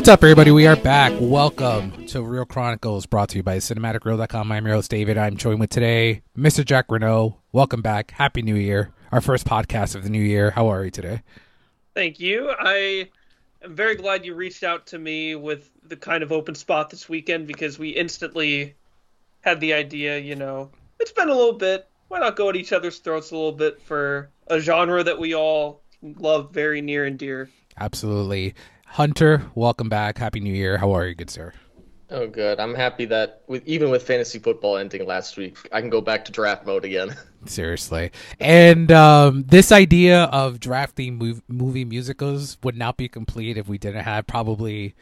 What's up, everybody? We are back. Welcome to Reel Chronicles, brought to you by CinematicReel.com. I'm your host, David. I'm joined with today Mr. Jack Renault. Welcome back. Happy New Year. Our first podcast of the new year. How are you today? Thank you. I am very glad you reached out to me with the kind of open spot this weekend because we instantly had the idea, you know, it's been a little bit. Why not go at each other's throats a little bit for a genre that we all love very near and dear? Absolutely. Hunter, welcome back. Happy New Year. How are you, good sir? Oh, good. I'm happy that with even with fantasy football ending last week, I can go back to draft mode again. Seriously. And um, this idea of drafting mov- movie musicals would not be complete if we didn't have probably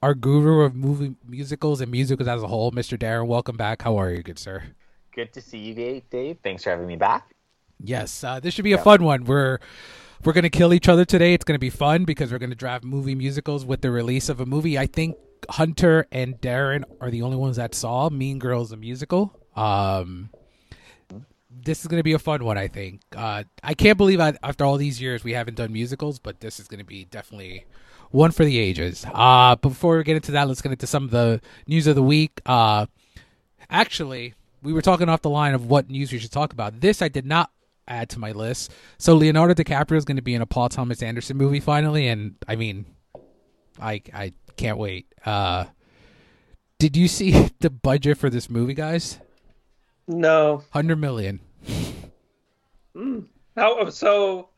our guru of movie musicals and musicals as a whole, Mr. Darren. Welcome back. How are you, good sir? Good to see you, Dave. Thanks for having me back. Yes, uh, this should be a fun one. We're we're gonna kill each other today. It's gonna be fun because we're gonna draft movie musicals with the release of a movie. I think Hunter and Darren are the only ones that saw Mean Girls the musical. Um, this is gonna be a fun one. I think. Uh, I can't believe I, after all these years we haven't done musicals, but this is gonna be definitely one for the ages. Uh, before we get into that, let's get into some of the news of the week. Uh, actually, we were talking off the line of what news we should talk about. This I did not add to my list. So Leonardo DiCaprio is going to be in a Paul Thomas Anderson movie finally, and I mean, I I can't wait. Uh, did you see the budget for this movie, guys? No. Hundred million. How so?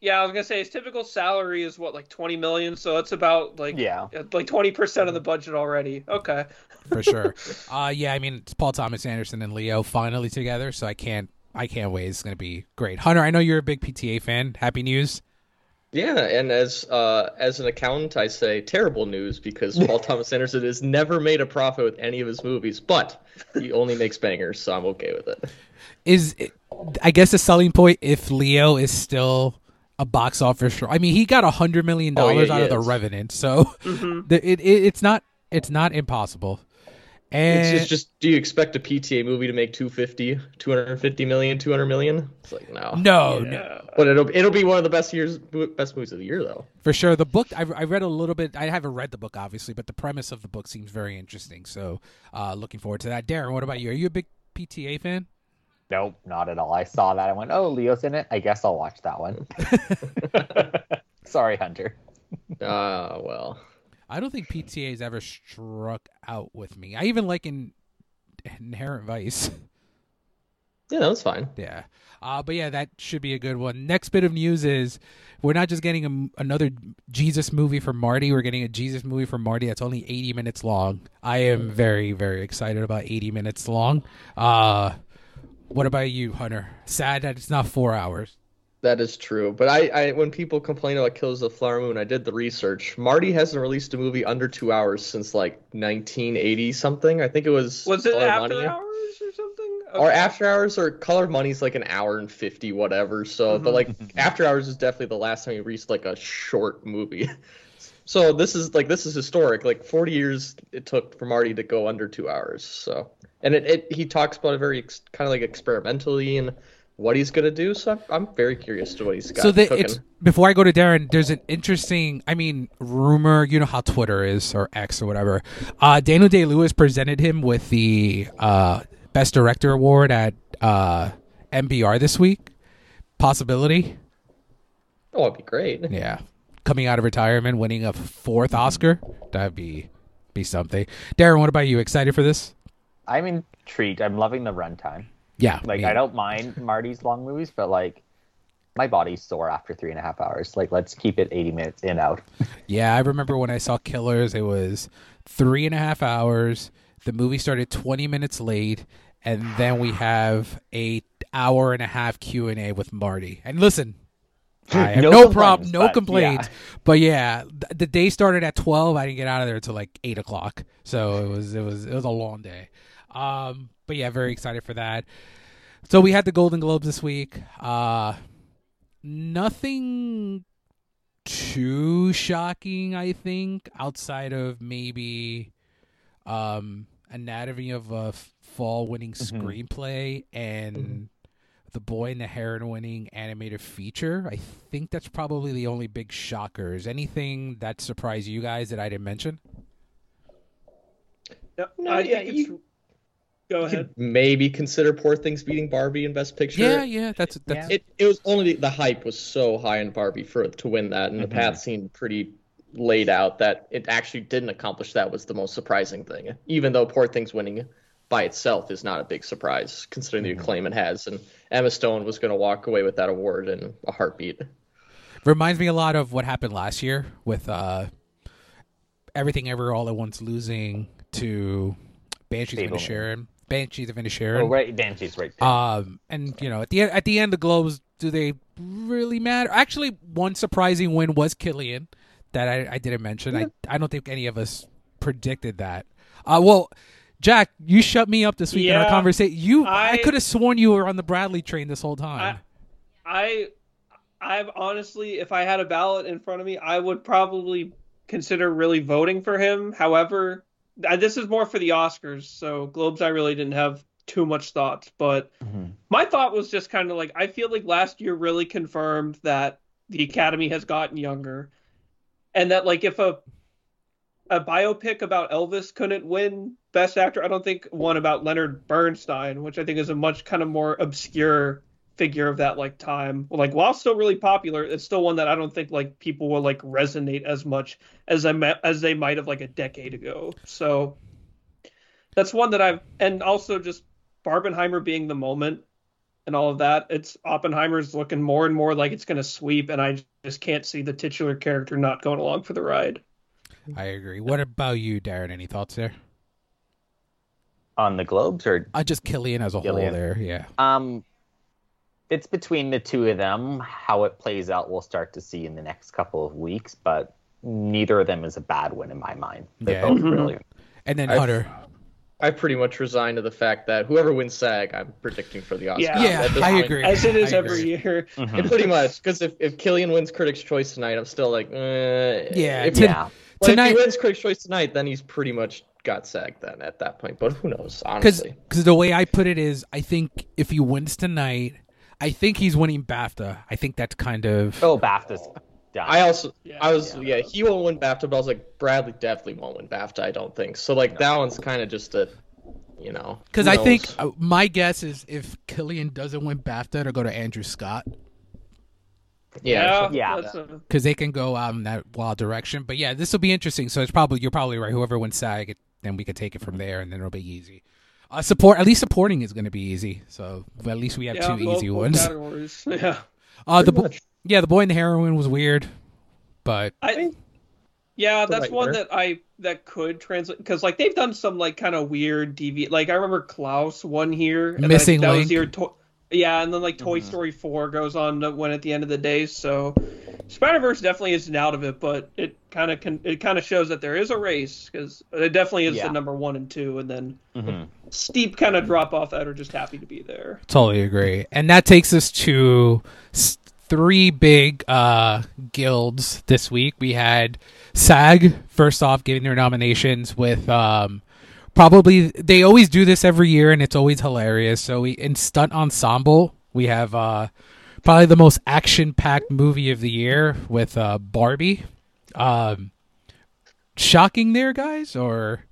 Yeah, I was gonna say his typical salary is what, like twenty million. So it's about like Yeah. like twenty percent of the budget already. Okay. for sure. uh, yeah, I mean, it's Paul Thomas Anderson and Leo finally together, so I can't, I can't wait. It's gonna be great. Hunter, I know you're a big PTA fan. Happy news. Yeah, and as uh, as an accountant, I say terrible news because Paul Thomas Anderson has never made a profit with any of his movies, but he only makes bangers, so I'm okay with it. Is I guess the selling point if Leo is still a box office show. I mean, he got a hundred million yeah, dollars he out of the. Revenant, so the, it, it it's not it's not impossible. And It's just, just do you expect a PTA movie to make 250, 250 million, 200 million? It's like no. no, no, But it'll it'll be one of the best years best movies of the year though. for sure. The book I, I read a little bit. I haven't read the book obviously, but the premise of the book seems very interesting. So, uh, looking forward to that. Darren, what about you? Are you a big PTA fan? Nope, not at all. I saw that. I went, oh, Leo's in it. I guess I'll watch that one. Sorry, Hunter. Ah, well. I don't think PTA has ever struck out with me. I even like in Inherent Vice. Yeah, that was fine. Yeah. Uh, but yeah, that should be a good one. Next bit of news is we're not just getting a, another Jesus movie for Marty. We're getting a Jesus movie for Marty that's only 80 minutes long. I am very, very excited about 80 minutes long. Uh, what about you, Hunter? Sad that it's not four hours. That is true. But I, I when people complain about Kills of the Flower Moon, I did the research. Marty hasn't released a movie under two hours since like 1980 something. I think it was. Was it Color after Money. hours or something? Or after hours or color money's like an hour and 50 whatever. So, but mm-hmm. like after hours is definitely the last time he released like a short movie. So this is like this is historic. Like 40 years it took for Marty to go under two hours. So, and it, it he talks about it very ex, kind of like experimentally and what he's gonna do. So I'm, I'm very curious to what he's got so the, cooking. it's before I go to Darren. There's an interesting, I mean, rumor. You know how Twitter is or X or whatever. Uh, Daniel Day Lewis presented him with the uh, Best Director award at uh, NBR this week. Possibility, Oh, it'd be great. yeah. Coming out of retirement, winning a fourth Oscar, that'd be be something. Darren, what about you? Excited for this? I'm intrigued. I'm loving the runtime. Yeah, Like, me. I don't mind Marty's long movies, but like, my body's sore after three and a half hours. Like, let's keep it 80 minutes in out. Yeah, I remember when I saw Killers, it was three and a half hours. The movie started twenty minutes late, and then we have a hour and a half Q and A with Marty. And listen, I have no, No problem, no but complaints. yeah. But yeah, th- the day started at twelve. I didn't get out of there until like eight o'clock, so it was it was it was a long day. Um, but yeah, very excited for that. So we had the Golden Globes this week. Uh, nothing too shocking, I think, outside of maybe um, Anatomy of a Fall winning Mhm. screenplay and The Boy and the Heron winning animated feature. I think that's probably the only big shockers. Anything that surprised you guys that I didn't mention? No, No, I yeah, think it's. you- Go ahead. could maybe consider Poor Things beating Barbie in Best Picture. Yeah, yeah, that's that's It it was only the hype was so high in Barbie for to win that, and the Mhm. path seemed pretty laid out that it actually didn't accomplish that was the most surprising thing. Even though Poor Things winning by itself is not a big surprise considering the acclaim it has, and Emma Stone was going to walk away with that award in a heartbeat. reminds me a lot of what happened last year with uh everything ever all at once losing to Banshees of Fableman. Inisherin. Banshees of Inisherin. Oh, right, Banshees, right. There. Um, and you know, at the end, at the end, the Globes do they really matter? Actually, one surprising win was Cillian that I, I didn't mention. I I don't think any of us predicted that. Uh, well, Jack, you shut me up this week in our conversation. You, I, I- could have sworn you were on the Bradley train this whole time. I, I've honestly, if I had a ballot in front of me, I would probably consider really voting for him. However, this is more for the Oscars, so Globes I really didn't have too much thoughts. But Mhm. my thought was just kind of like I feel like last year really confirmed that the Academy has gotten younger, and that like if a a biopic about Elvis couldn't win Best Actor, I don't think one about Leonard Bernstein, which I think is a much kind of more obscure figure of that like time. Like while still really popular, it's still one that I don't think like people will like resonate as much as I met, as they might have like a decade ago. So that's one that I've and also just Barbenheimer being the moment and all of that. It's Oppenheimer's looking more and more like it's going to sweep, and I just can't see the titular character not going along for the ride. I agree. What about you, Darren? Any thoughts there? On the Globes, or I just Cillian as a whole there. Yeah. um, it's between the two of them. How it plays out, we'll start to see in the next couple of weeks. But neither of them is a bad win in my mind. They're Yeah. both Mhm. brilliant. And then I've- Hunter. I pretty much resigned to the fact that whoever wins SAG, I'm predicting for the Oscars. Yeah. Yeah, I point. agree. As it is I every agree. year. Mhm. And pretty much, because if, if Cillian wins Critics' Choice tonight, I'm still like, eh. Yeah, If, to- yeah. well, tonight- if he wins Critics' Choice tonight, then he's pretty much got SAG then at that point. But who knows, honestly. Because honestly. the way I put it is, I think if he wins tonight, I think he's winning BAFTA. I think that's kind of. Oh, BAFTA's done. I also, Yeah, I was, yeah. yeah. he won't win BAFTA, but I was like, Bradley definitely won't win BAFTA. I don't think so. Like that one's kind of just a, you know, Because I think uh, my guess is if Cillian doesn't win BAFTA, it'll go to Andrew Scott yeah, Yeah. that's a- because they can go out in that wild direction. But yeah, this will be interesting. So it's probably you're probably right. Whoever wins SAG, then we can take it from there, and then it'll be easy. Uh, support at least supporting is going to be easy. So at least we have yeah, two easy multiple ones. categories. Yeah. Uh, the bo- yeah, the boy and the heroine was weird, but I yeah, that's right one word. that I that could translate because like they've done some like kind of weird deviant. Like I remember Klaus one here, and Missing that was Link. the year to- yeah, and then like Toy Mhm. Story Four goes on to win at the end of the day. So Spider Verse definitely isn't out of it, but it kind of can it kind of shows that there is a race because it definitely is Yeah. the number one and two, and then Mhm. steep kind of drop off that are just happy to be there. Totally agree. And that takes us to three big uh, guilds this week. We had SAG, first off, giving their nominations with um, probably, they always do this every year and it's always hilarious. So we in Stunt Ensemble, we have uh, probably the most action packed movie of the year with uh, Barbie. Um, shocking there, guys? Or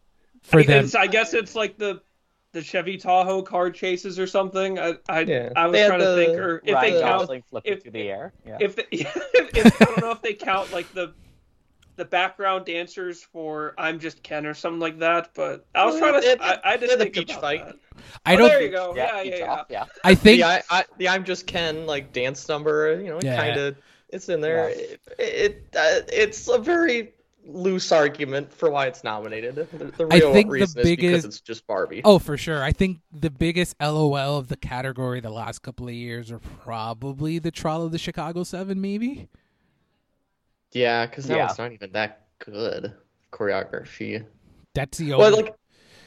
for I, them? I guess it's like the the Chevy Tahoe car chases or something. I I, Yeah. I was They trying to think, or if they count Gosling flipped if- it through the air. Yeah. if, the, if I don't know if they count like the the background dancers for "I'm Just Ken" or something like that. But I was trying They to. had- I, I they just the think beach about fight. that. I Oh, don't. there you go. yeah, Yeah, yeah, yeah. yeah. I think. the, I, I, the I'm Just Ken like dance number, you know, Yeah. kind of it's in there. Yeah. It, it uh, it's a very loose argument for why it's nominated. The, the I real think the reason is because it's just Barbie. Oh, for sure. I think the biggest LOL of the category the last couple of years are probably the trial of the Chicago Seven, maybe. Yeah, because that Yeah. one's not even that good choreography. That's the Well, only. like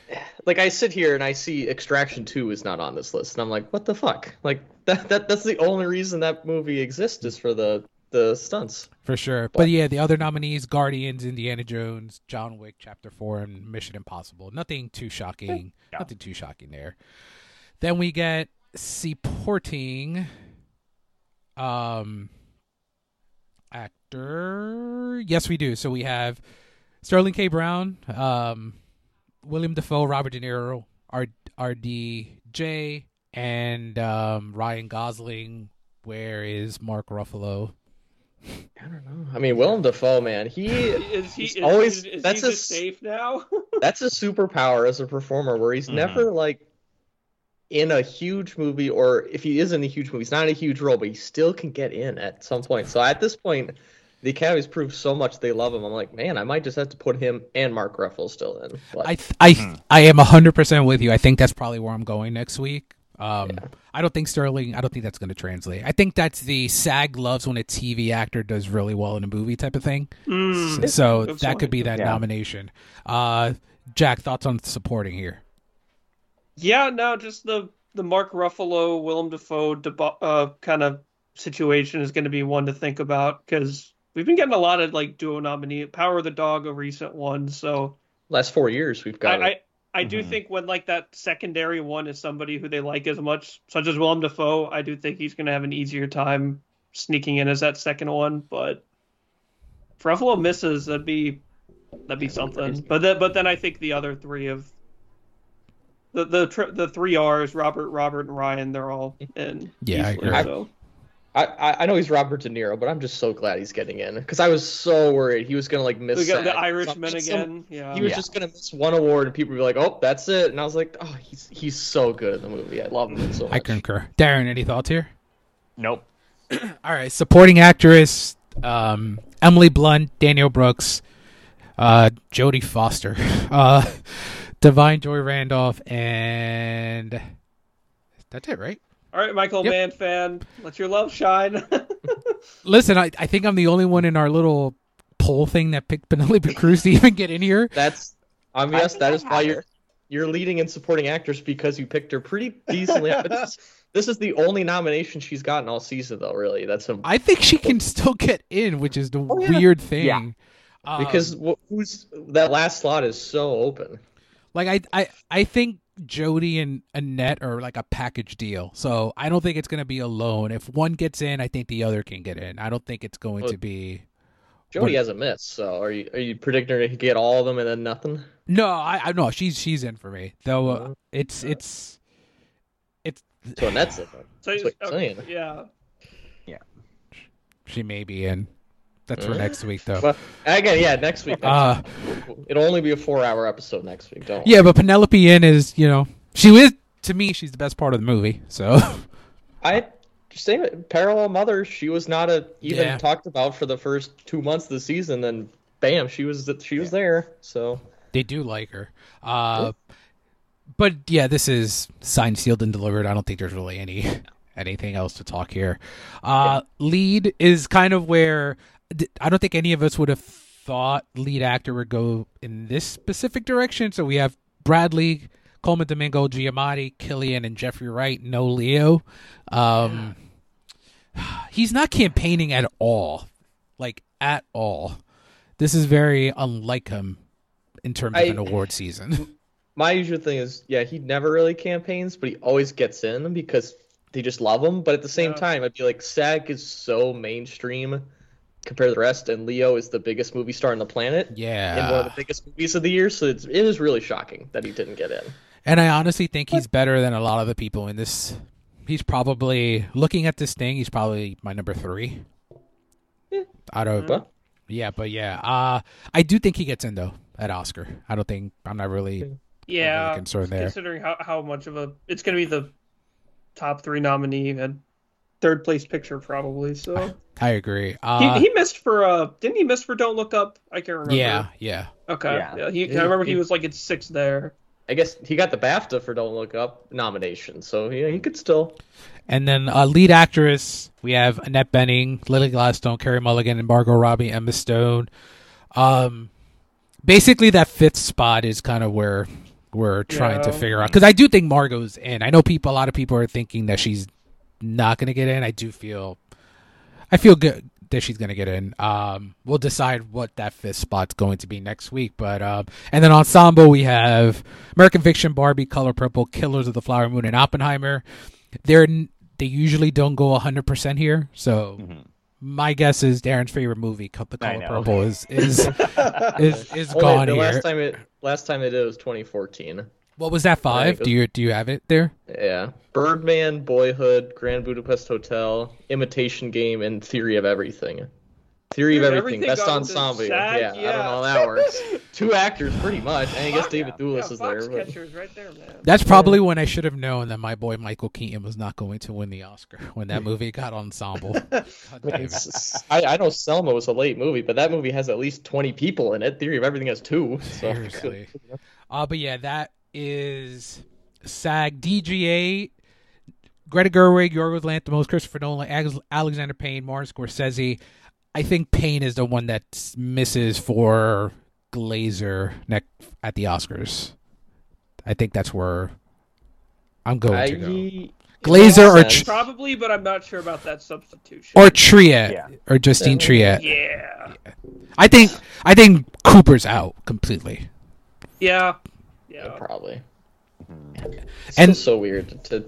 like I sit here and I see Extraction Two is not on this list, and I'm like, what the fuck? Like that that that's the only reason that movie exists is for the the stunts. For sure. But yeah, the other nominees Guardians, Indiana Jones, John Wick Chapter 4 and Mission Impossible. Nothing too shocking. Yeah. Nothing too shocking there. Then we get supporting um actor. Yes, we do. So we have Sterling K. Brown, um William Dafoe, Robert De Niro, R- RDJ, and um, Ryan Gosling. Where is Mark Ruffalo? I don't know. I mean, Willem Dafoe, man, he Is he He's is, always- is, is that's he a safe now? that's a superpower as a performer where he's Mhm. never like in a huge movie or if he is in a huge movie, he's not in a huge role, but he still can get in at some point. So at this point, the Academy's prove so much they love him. I'm like, man, I might just have to put him and Mark Ruffalo still in. But I th- I I am hundred percent with you. I think that's probably where I'm going next week. Um, I don't think Sterling. I don't think that's going to translate. I think that's the SAG loves when a TV actor does really well in a movie type of thing. Mm. So Good that could be that Yeah. nomination. Uh, Jack, thoughts on supporting here? Yeah, no, just the the Mark Ruffalo, Willem Dafoe deba- uh, kind of situation is going to be one to think about because we've been getting a lot of like duo nominee. Power of the Dog, a recent one. So last four years we've got I I, I do Mhm. think when like that secondary one is somebody who they like as much, such as Willem Dafoe, I do think he's going to have an easier time sneaking in as that second one. But if Ruffalo misses, that'd be that'd be something. But then but then I think the other three of the the tr- the three R's Robert Robert and Ryan they're all in. Yeah, I agree. So. I, I I know he's Robert De Niro, but I'm just so glad he's getting in because I was so worried he was gonna like miss We got the SAG. Irishman Some- some- again. Yeah. He was Yeah. just gonna miss one award, and people would be like, "Oh, that's it." And I was like, "Oh, he's he's so good in the movie. I love him so much." I concur. Darren, any thoughts here? Nope. All right, supporting actress: um, Emily Blunt, Danielle Brooks, uh, Jodie Foster, uh, Da'Vine Joy Randolph, and that's it, right? All right, Michael Yep. Mann fan, let your love shine. Listen, I, I think I'm the only one in our little poll thing that picked Penelope Cruz to even get in here. That's I obvious. think That I is why you're you're leading in supporting actress because you picked her pretty decently. This, is- this is the only nomination she's gotten all season, though. Really, that's a I think she can still get in, which is the Oh, yeah. weird thing. Yeah. Um, because wh- who's that last slot is so open. like I, I I think Jodie and Annette are like a package deal. So I don't think it's gonna be alone. If one gets in, I think the other can get in. I don't think it's going Well- to be Jodie What- has a miss, so are you are you predicting her to get all of them and then nothing? No, I I know she's she's in for me. Though uh, Uh, it's it's it's So Annette's in. So That's what you're okay, saying. Yeah. Yeah. she may be in. That's for next week though. Well, again, yeah, next week. Uh It'll only be a four-hour episode next week. Don't. yeah, but Penelope in is you know she is to me she's the best part of the movie. So I same parallel mother. She was not a even Yeah. talked about for the first two months of the season. Then bam, she was she was there. So they do like her. Uh, but yeah, this is signed, sealed, and delivered. I don't think there's really any anything else to talk here. Uh, Lead is kind of where I don't think any of us would have thought lead actor would go in this specific direction. So we have Bradley, Colman Domingo, Giamatti, Killian, and Jeffrey Wright. No Leo. Um, he's not campaigning at all, like at all. This is very unlike him in terms I- of an award season. my usual thing is, yeah, he never really campaigns, but he always gets in because they just love him. But at the same Yeah. time, I'd be like, SAG is so mainstream compared to the rest, and Leo is the biggest movie star on the planet. Yeah, in one of the biggest movies of the year, so it's, it is really shocking that he didn't get in. and I honestly think he's better than a lot of the people in this. He's probably looking at this thing. He's probably my number three. Yeah. Out of But yeah, but yeah, uh, I do think he gets in though at Oscar. I don't think I'm not really Yeah. concerned there. Considering how, how much of a it's going to be the top three nominee and third place picture probably. So I agree. Uh, he, he missed for uh didn't he miss for Don't Look Up? I can't remember. yeah, yeah. Okay. Yeah. Yeah. He, Yeah, I remember he he- was like at six there. I guess he got the BAFTA for Don't Look Up nomination, so yeah, he could still. And then uh, lead actress, we have Annette Bening, Lily Gladstone, Carey Mulligan, and Margot Robbie, Emma Stone. Um, basically, that fifth spot is kind of where we're trying to figure out because I do think Margot's in. I know people. A lot of people are thinking that she's not going to get in. I do feel, I feel good that she's going to get in. Um, we'll decide what that fifth spot's going to be next week. But um, and then ensemble we have American Fiction, Barbie, Color Purple, Killers of the Flower Moon, and Oppenheimer. They're n- they usually don't go hundred percent here, so. Mhm. My guess is Darren's favorite movie, Co- The Color. Purple, is is is, is Only gone the here. last time it last time it did was 2014. What was that five? Right. Do you do you have it there? Yeah, Birdman, Boyhood, Grand Budapest Hotel, Imitation Game, and Theory of Everything. Theory of of Everything, Everything best ensemble. SAG, yeah, I don't know how that works. Two actors, pretty much. And I guess Fuck David yeah. Thewlis yeah, is there. but- Foxcatcher's right there, man. That's probably when I should have known that my boy Michael Keaton was not going to win the Oscar when that movie got ensemble. I, mean, damn it. it's- I, I know Selma was a late movie, but that movie has at least 20 people in it. Theory of Everything has two. So. Seriously. Uh, but yeah, that is SAG DGA. Greta Gerwig, Yorgos Lanthimos, Christopher Nolan, Alexander Payne, Martin Scorsese. I think Payne is the one that misses for Glazer neck at the Oscars. I think that's where I'm going to go. Glazer or Tr- Probably, but I'm not sure about that substitution. or Triet Yeah. or Justine Triet. yeah, I think I think Cooper's out completely. yeah, yeah. Probably. It's And- and so weird to.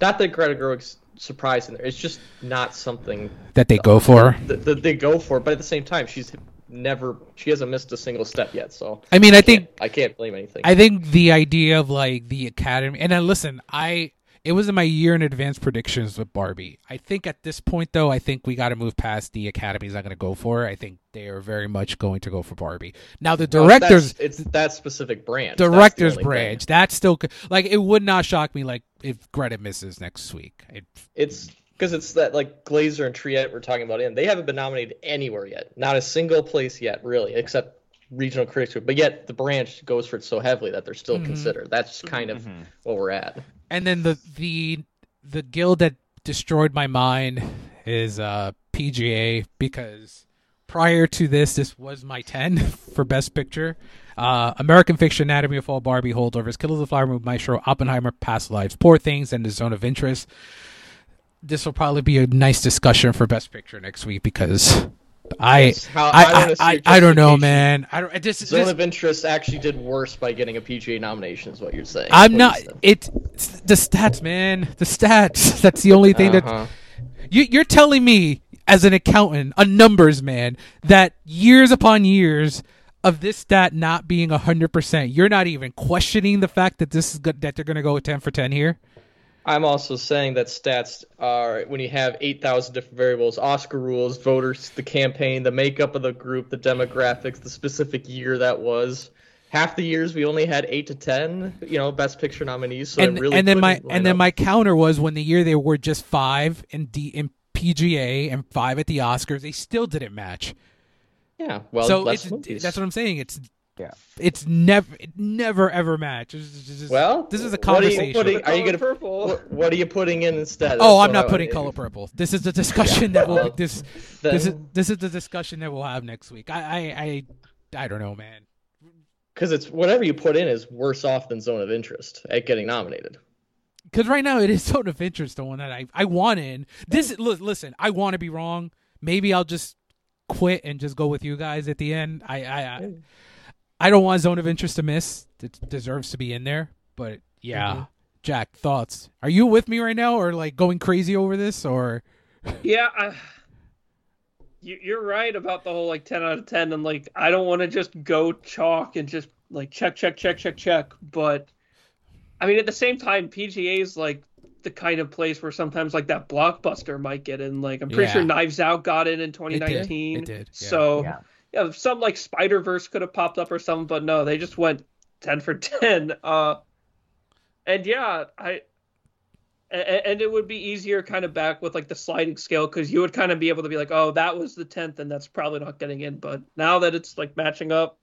Not that Greta Gerwig's surprising there. It's just not something That they go for. that, that they go for. But at the same time, she's never. She hasn't missed a single step yet. So I mean, I think I can't blame anything. I think the idea of like the academy and then listen, I it was in my year in advance predictions with Barbie. I think at this point though, I think we got to move past the academy's not going to go for. it. I think they are very much going to go for Barbie. Now the directors That's, it's that specific branch. Director's only branch, thing. that's still like it would not shock me like if Greta misses next week. It, It's because it's that like Glazer and Triet we're talking about in. They haven't been nominated anywhere yet. Not a single place yet, really, except regional critics group. But yet the branch goes for it so heavily that they're still Mhm. considered. That's kind of Mhm. what we're at. And then the the the guild that destroyed my mind is uh PGA because prior to this this was my 10 for best picture. Uh American Fiction Anatomy of Fall Barbie Holdovers Killers of the Flower Moon Maestro Oppenheimer Past Lives Poor Things and The Zone of Interest. This will probably be a nice discussion for best picture next week because I how- I, I, I, I don't know man I don't just, Zone this, of Interest actually did worse by getting a PGA nomination, is what you're saying. I'm What not it the stats man the stats that's the only thing that Uh-huh. You, you're telling me, as an accountant, a numbers man, that years upon years of this stat not being hundred percent, you're not even questioning the fact that this is good that they're going to go with ten for ten here. I'm also saying that stats are when you have 8,000 different variables, Oscar rules, voters, the campaign, the makeup of the group, the demographics, the specific year that was. Half the years we only had eight to ten, you know, best picture nominees. So and really and then my and then up. my counter was when the year they were just five in D in PGA and five at the Oscars, they still didn't match. yeah, well, so that's what I'm saying. It's Yeah. it's never it never ever match. It's just- Well, this is a what are you conversation. putting- Are you gonna- purple? What, what are you putting in instead? Oh, That's I'm not I- putting color purple. This is the discussion that we'll well, this then- this is this is the discussion that we'll have next week. I I I, I don't know, man. because it's whatever you put in is worse off than Zone of Interest at getting nominated. Because right now it is zone of interest, the one that I I want in. This li- listen, I want to be wrong. Maybe I'll just quit and just go with you guys at the end. I I I, I don't want zone of interest to miss. It deserves to be in there. But yeah, Mhm. Jack, thoughts? Are you with me right now, or like going crazy over this, or Yeah, I, you, you're right about the whole like 10 out of 10, and like I don't want to just go chalk and just like check, check, check, check, check. But I mean, at the same time, PGA is like the kind of place where sometimes like that blockbuster might get in. Like I'm pretty Yeah. sure Knives Out got in in It 2019. did. It did, yeah. So Yeah. Yeah, some like Spider Verse could have popped up or something, but no, they just went ten for ten. Uh, and yeah, I And it would be easier kind of back with like the sliding scale because you would kind of be able to be like, oh, that was the tenth, and that's probably not getting in. But now that it's like matching up,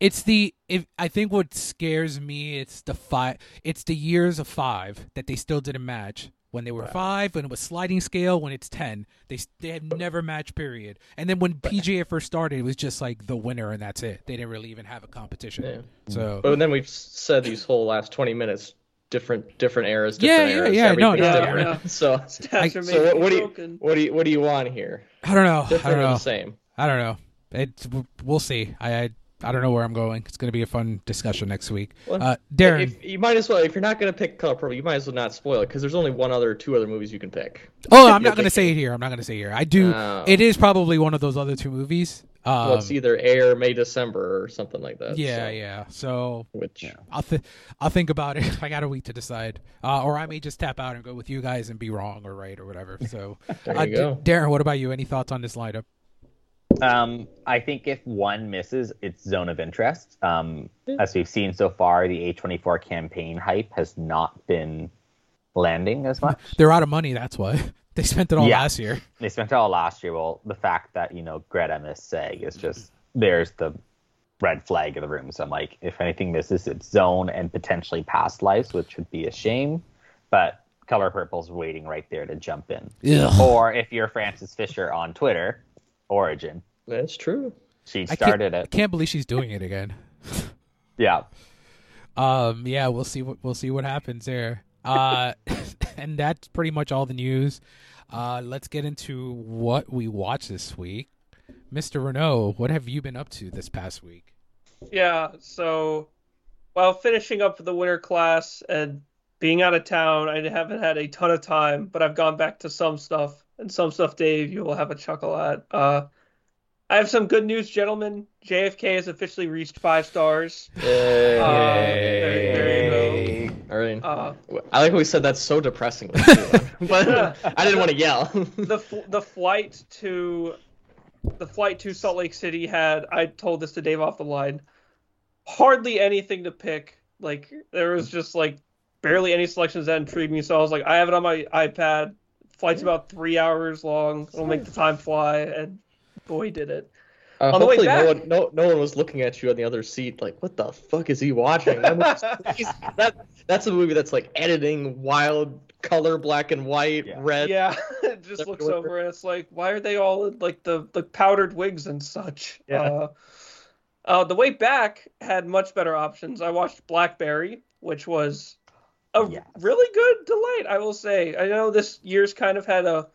it's the if I think what scares me it's the five it's the years of five that they still didn't match when they were five, when it was sliding scale, when it's ten. They they had never matched period. And then when PGA first started, it was just like the winner and that's it. They didn't really even have a competition. Yeah. So But then we've said these whole last 20 minutes, different different eras, Yeah, different yeah, eras. yeah, no, everything's no, different. yeah. So, Stats are so what, what do you what do you what do you want here? I don't know. I Different don't know. the same? I don't know. It's we'll see. I I, I don't know where I'm going. It's going to be a fun discussion next week. Well, Uh, Darren, If, you might as well if you're not gonna pick Color Purple, you might as well not spoil it because there's only one other, two other movies you can pick. oh, I'm not going to say it here. I'm not going to say it here. I do. Oh. It is probably one of those other two movies. Um, well, it's either Air, May, December, or something like that. yeah, so, yeah. So Which I'll th- I'll think about it. I got a week to decide, uh, or I may just tap out and go with you guys and be wrong or right or whatever. So, There uh, go. D- Darren, what about you? Any thoughts on this lineup? Um, I think if one misses, it's zone of interest. Um, as we've seen so far, the A24 campaign hype has not been landing as much. They're out of money. That's why they spent it all Yeah. last year. They spent it all last year. Well, the fact that you know Greta missed SAG is just there's the red flag of the room. So I'm like, if anything misses, it's zone and potentially past lives, which would be a shame. But Color Purple's waiting right there to jump in. Ugh. Or if you're Frances Fisher on Twitter, Origin, that's true. she I can't- started I it. can't believe she's doing it again. Yeah. Um, yeah, we'll see what we'll see what happens there. Uh, and that's pretty much all the news. Uh, let's get into what we watched this week. Mr. Renault, what have you been up to this past week? Yeah, so while finishing up the winter class and being out of town, I haven't had a ton of time, but I've gone back to some stuff, and some stuff, Dave, you will have a chuckle at. Uh, I have some good news, gentlemen. JFK has officially reached five stars. Yay. Uh, there, there you All right. go. Uh, I like how we said that so depressingly, too. but I didn't want to yell. the the flight to the flight to Salt Lake City had I told this to Dave off the line. Hardly anything to pick. Like there was just like barely any selections that intrigued me. So I was like, I have it on my iPad. Flight's about three hours long. It'll make the time fly, and boy did it. Uh, On the way hopefully, no one, no, no one was looking at you on the other seat, like, "What the fuck is he watching?" That movie's- that, that's a movie that's like editing, wild color, black and white, Yeah. red. Yeah, it just looks over and it's like, why are they all in like the the powdered wigs and such? Yeah. Uh, uh, the way back had much better options. I watched Blackberry, which was a Yes. really good delight, I will say. I know this year's kind of had a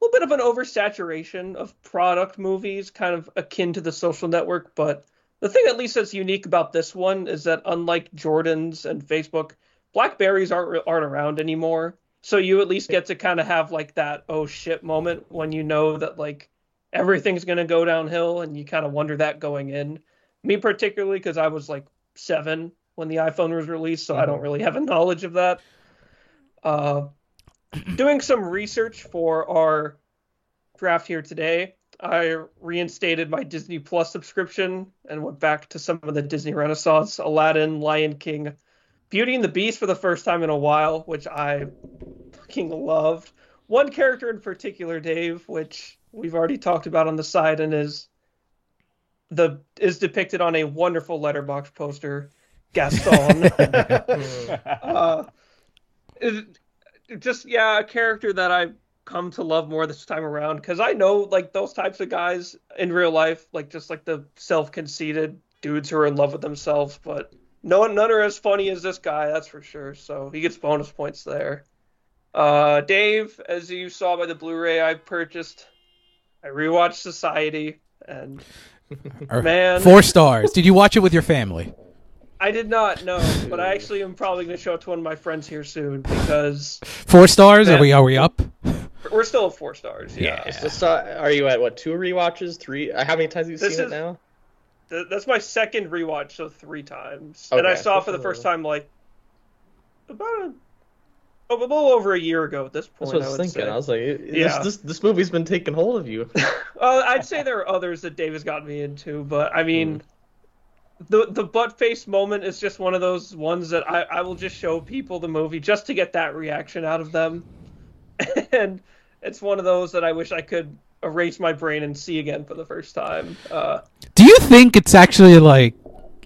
little bit of an oversaturation of product movies, kind of akin to the social network, but the thing at least that's unique about this one is that unlike Jordan's and Facebook, Blackberries aren't aren't around anymore. So you at least get to kind of have like that oh shit moment when you know that like everything's going to go downhill and you kind of wonder that going in. Me particularly cuz I was like 7 when the iPhone was released, so I don't really have a knowledge of that. Uh doing some research for our draft here today, I reinstated my Disney Plus subscription and went back to some of the Disney Renaissance, Aladdin, Lion King, Beauty and the Beast for the first time in a while, which I fucking loved. One character in particular, Dave, which we've already talked about on the side and is the is depicted on a wonderful Letterboxd poster, Gaston. uh, it, just yeah, a character that I've come to love more this time around because I know like those types of guys in real life, like just like the self-conceited dudes who are in love with themselves, but no none are as funny as this guy, that's for sure. So he gets bonus points there. Uh, Dave, as you saw by the Blu-ray I purchased, I rewatched Society, and Man. four stars. Did you watch it with your family? I did not know, but I actually am probably going to show it to one of my friends here soon because Four stars? Are we are we up? we're still at four stars. Yeah. Yeah. So, so are you at what two rewatches? Three? Uh, How many times have you This seen is- it now? Th- That's my second rewatch, so three times. And I saw it for the first time like about a, a little over a year ago at this point. That's what I was would thinking. say. I was like, it- Yeah. this, this this movie's been taking hold of you. Uh, I'd say there are others that Dave has gotten me into, but I mean, the the butt face moment is just one of those ones that I, I will just show people the movie just to get that reaction out of them, and it's one of those that I wish I could erase my brain and see again for the first time. Uh, Do you think it's actually like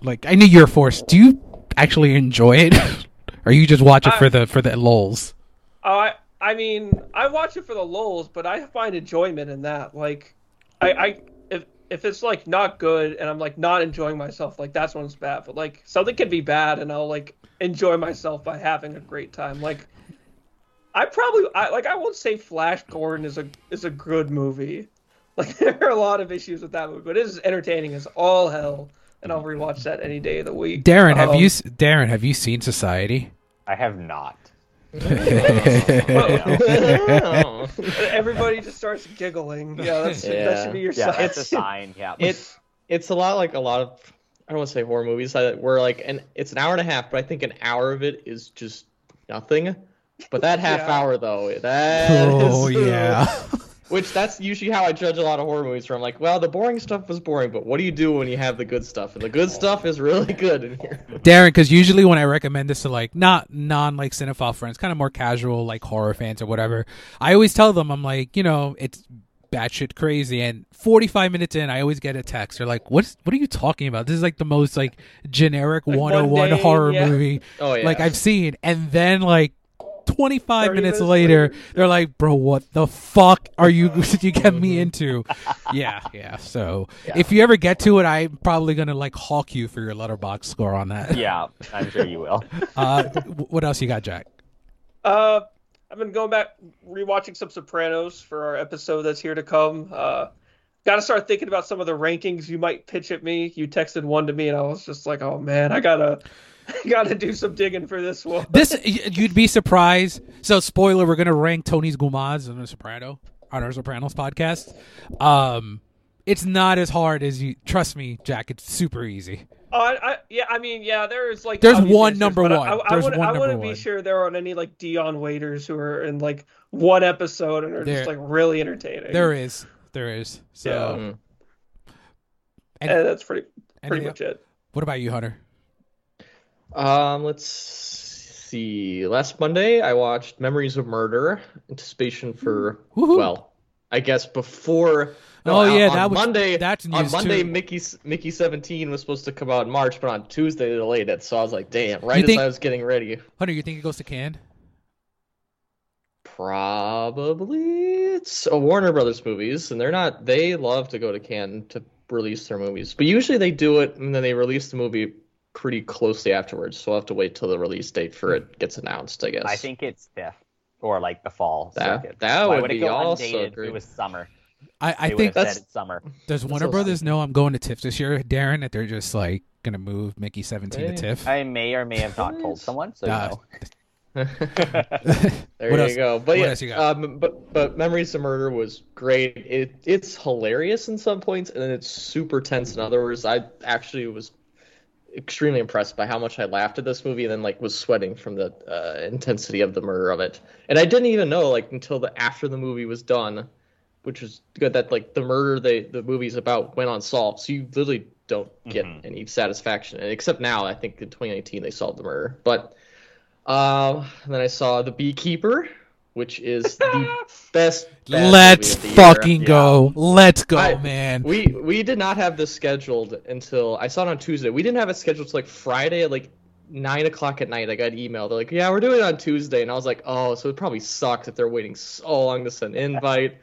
like I knew you're forced. Do you actually enjoy it? or you just watch it I- for the for the lulls? I I mean, I watch it for the lulls, but I find enjoyment in that. Like, I, I if if it's like not good and I'm like not enjoying myself, like that's when it's bad. But like something can be bad and I'll like enjoy myself by having a great time. Like, I probably I like I won't say Flash Gordon is a is a good movie. Like there are a lot of issues with that movie, but it is entertaining as all hell, and I'll rewatch that any day of the week. Darren, have Um, you Darren, have you seen Society? I have not. Oh. Everybody just starts giggling. Yeah, that's, that should be your Yeah, sign. it's a sign. Yeah. it it's a lot like a lot of I don't want to say horror movies I- where like and it's an hour and a half, but I think an hour of it is just nothing. But that half Yeah. hour though, that oh, is oh yeah. Which that's usually how I judge a lot of horror movies. Where I'm like, well, the boring stuff was boring, but what do you do when you have the good stuff? And the good stuff is really good in here. Darren, because usually when I recommend this to like not non like cinephile friends, kind of more casual like horror fans or whatever, I always tell them I'm like, you know, it's batshit crazy. And 45 minutes in, I always get a text. They're like, "What's what are you talking about? This is like the most like generic Like 101 mundane, horror yeah. movie Oh yeah, like I've seen." And then like 25 minutes minutes later, later. they're like, "Bro, what the fuck are you did you get me into?" yeah, yeah. So Yeah. if you ever get to it, I'm probably gonna like hawk you for your Letterboxd score on that. yeah, I'm sure you will. Uh, what else you got, Jack? Uh, I've been going back rewatching some Sopranos for our episode that's here to come. Uh, got to start thinking about some of the rankings you might pitch at me. You texted one to me, and I was just like, "Oh man, I gotta, gotta do some digging for this one." This you'd be surprised. So, spoiler: we're gonna rank Tony's Gumaz on the Soprano on our Sopranos podcast. Um, it's not as hard as you. Trust me, Jack. It's super easy. Oh, I, I, yeah, I mean, yeah, there's like There's one number one. I, I, There's wouldn't, one I wouldn't be sure there aren't any like Dion waiters who are in like one episode and are There- just like really entertaining. There is, there is. So, Yeah. Mm. and, and that's pretty pretty anything- much it. what about you, Hunter? Um, let's see. Last Monday, I watched Memories of Murder. Anticipation for Woohoo. well, I guess before. no, Oh, yeah, on that was- Monday. that's on Monday, too. Mickey Mickey Seventeen was supposed to come out in March, but on Tuesday they delayed it. So I was like, damn! Right You as think- I was getting ready. Hunter, you think it goes to Cannes? Probably it's a Warner Brothers movies, and they're not. They love to go to Cannes to release their movies, but usually they do it and then they release the movie pretty closely afterwards. So I'll have to wait till the release date for it gets announced. I guess. I think it's fifth or like the fall. That- circuit. that Why would would it be go also undated? great. It was summer. I, I would think have that's- said it's summer. does Warner so Brothers know I'm going to TIFF this year, Darren? That they're just like gonna move Mickey 17 Hey. to TIFF. I may or may have not told someone, so Uh, you know. There What you else- go. But what yeah, else you got? um, but but Memories of Murder was great. It it's hilarious in some points, and then it's super tense in others. I actually was extremely impressed by how much I laughed at this movie, and then like was sweating from the uh, intensity of the murder of it. And I didn't even know like until the after the movie was done, which was good that like the murder they the movie's about went unsolved. So you literally don't get Mhm. any satisfaction. And except now, I think in 2019 they solved the murder, but. Um, then I saw The Beekeeper, which is the best. bad Let's movie of the year. fucking Yeah. go. Let's go, I- man. We we did not have this scheduled until I saw it on Tuesday. We didn't have it scheduled till like Friday at like nine o'clock at night. I got an email. They're like, "Yeah, we're doing it on Tuesday," and I was like, "Oh, so it probably sucks if they're waiting so long to send an invite."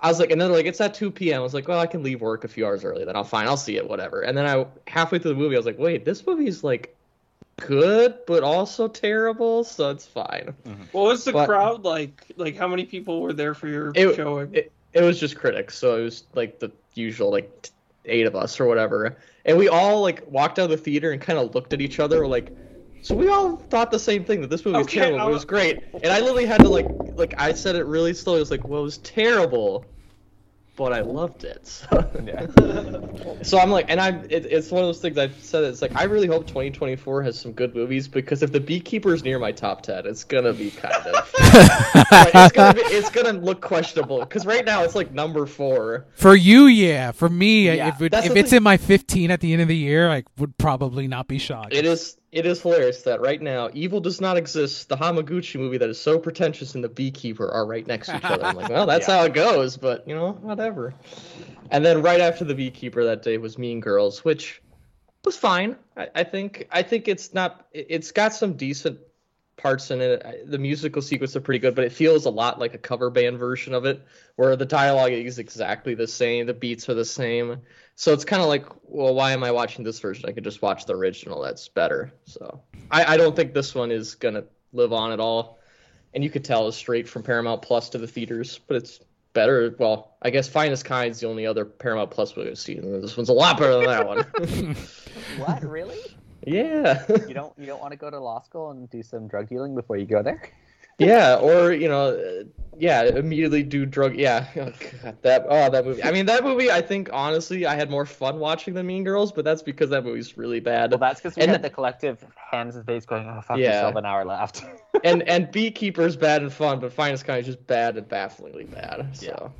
I was like, and then they're like, "It's at two p.m." I was like, "Well, I can leave work a few hours early. Then I'll fine. I'll see it, whatever." And then I halfway through the movie, I was like, "Wait, this movie's like good, but also terrible, so it's fine." Mm-hmm. What was the But- crowd like? Like, how many people were there for your It- showing? it, it was just critics, so it was like the usual like eight of us or whatever, and we all like walked out of the theater and kind of looked at each other like. So we all thought the same thing that this movie was Okay, terrible. but I'll- It was great, and I literally had to like like I said it really slowly. I was like, "Well, it was terrible, but I loved it." So, Yeah. so I'm like, and I'm it, it's one of those things I've said. It's like I really hope 2024 has some good movies because if The Beekeeper's near my top 10, it's gonna be kind of Right, it's gonna be, it's gonna look questionable because right now it's like number four. For you, yeah. For me, Yeah, if it, if it's thing. in my 15 at the end of the year, I would probably not be shocked. It is it is hilarious that right now Evil Does Not Exist, the Hamaguchi movie that is so pretentious, and The Beekeeper are right next to each other. I'm like, well, that's Yeah. how it goes, but you know, whatever. And then right after The Beekeeper that day was Mean Girls, which was fine. I, I think I think it's not. it- It's got some decent parts in it. The musical sequence are pretty good, but it feels a lot like a cover band version of it, where the dialogue is exactly the same, the beats are the same. So it's kind of like, well, why am I watching this version? I could just watch the original. That's better. So I, I don't think this one is gonna live on at all. And you could tell it's straight from Paramount Plus to the theaters, but it's better. Well, I guess Finest Kind's the only other Paramount Plus we've seen. This one's a lot better than that one. What really? Yeah. You don't you don't want to go to law school and do some drug dealing before you go there? Yeah, or you know, yeah, immediately do drug. Yeah, oh, God, that oh that movie. I mean, that movie. I think honestly, I had more fun watching than Mean Girls, but that's because that movie's really bad. Well, that's because we And had the- collective hands and face going, "Oh fuck, Yeah. still have an hour left." and and Beekeeper's bad and fun, but Finest Kind is just bad and bafflingly bad. So.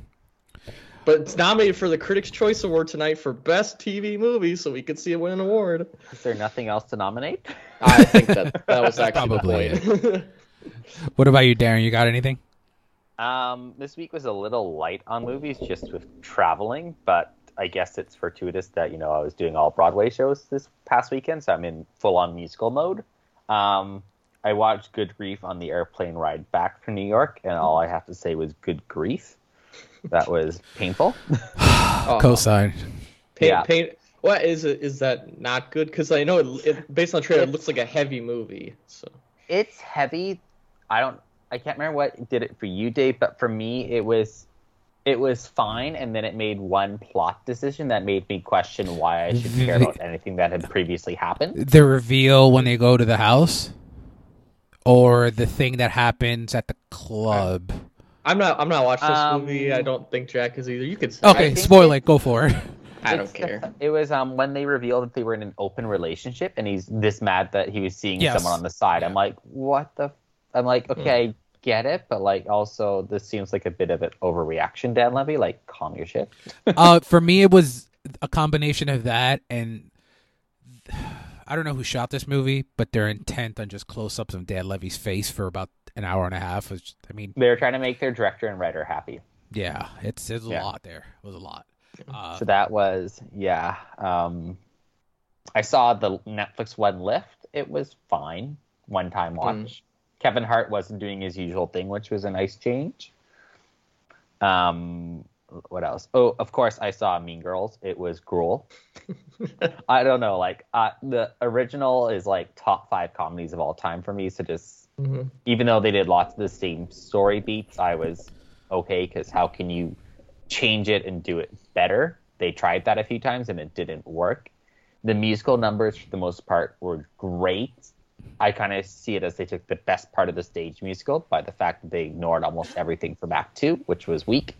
But it's nominated for the Critics' Choice Award tonight for Best TV Movie, so we could see it win an award. Is there nothing else to nominate? I think that that was actually Probably the point. What about you, Darren? You got anything? Um, this week was a little light on movies just with traveling, but I guess it's fortuitous that you know I was doing all Broadway shows this past weekend, so I'm in full on musical mode. Um, I watched Good Grief on the airplane ride back from New York, and all I have to say was good grief. That was painful. Oh. Cosign. Paint, Yeah. paint. What is it? Is that not good? Because I know it, it, based on the trailer, it looks like a heavy movie. So It's heavy. I don't. I can't remember what did it for you, Dave, but for me, it was. It was fine, and then it made one plot decision that made me question why I should care about anything that had previously happened. The reveal when they go to the house, or the thing that happens at the club. I'm not. I'm not watching this Um, movie. I don't think Jack is either. You could say. Okay, spoil it- it. Go for it. I don't It's the- care. it was um when they revealed that they were in an open relationship, and he's this mad that he was seeing Yes. someone on the side. I'm like, what the? f-" I'm like, okay, I get it, but like also this seems like a bit of an overreaction, Dan Levy. Like, calm your shit. uh, for me, it was a combination of that and I don't know who shot this movie, but their intent on just close ups of Dan Levy's face for about an hour and a half Which, I mean, They were trying to make their director and writer happy. yeah, it's it's a Yeah. lot there. It was a lot. Uh, So that was yeah. Um, I saw the Netflix one lift. It was fine, one time watch. Kevin Hart wasn't doing his usual thing, which was a nice change. Um, what else? Oh, of course, I saw Mean Girls. It was gruel. I don't know, like uh, the original is like top five comedies of all time for me. So just Mhm. even though they did lots of the same story beats, I was okay because how can you change it and do it better? They tried that a few times and it didn't work. The musical numbers, for the most part, were great. I kind of see it as they took the best part of the stage musical by the fact that they ignored almost everything from Act Two, which was weak.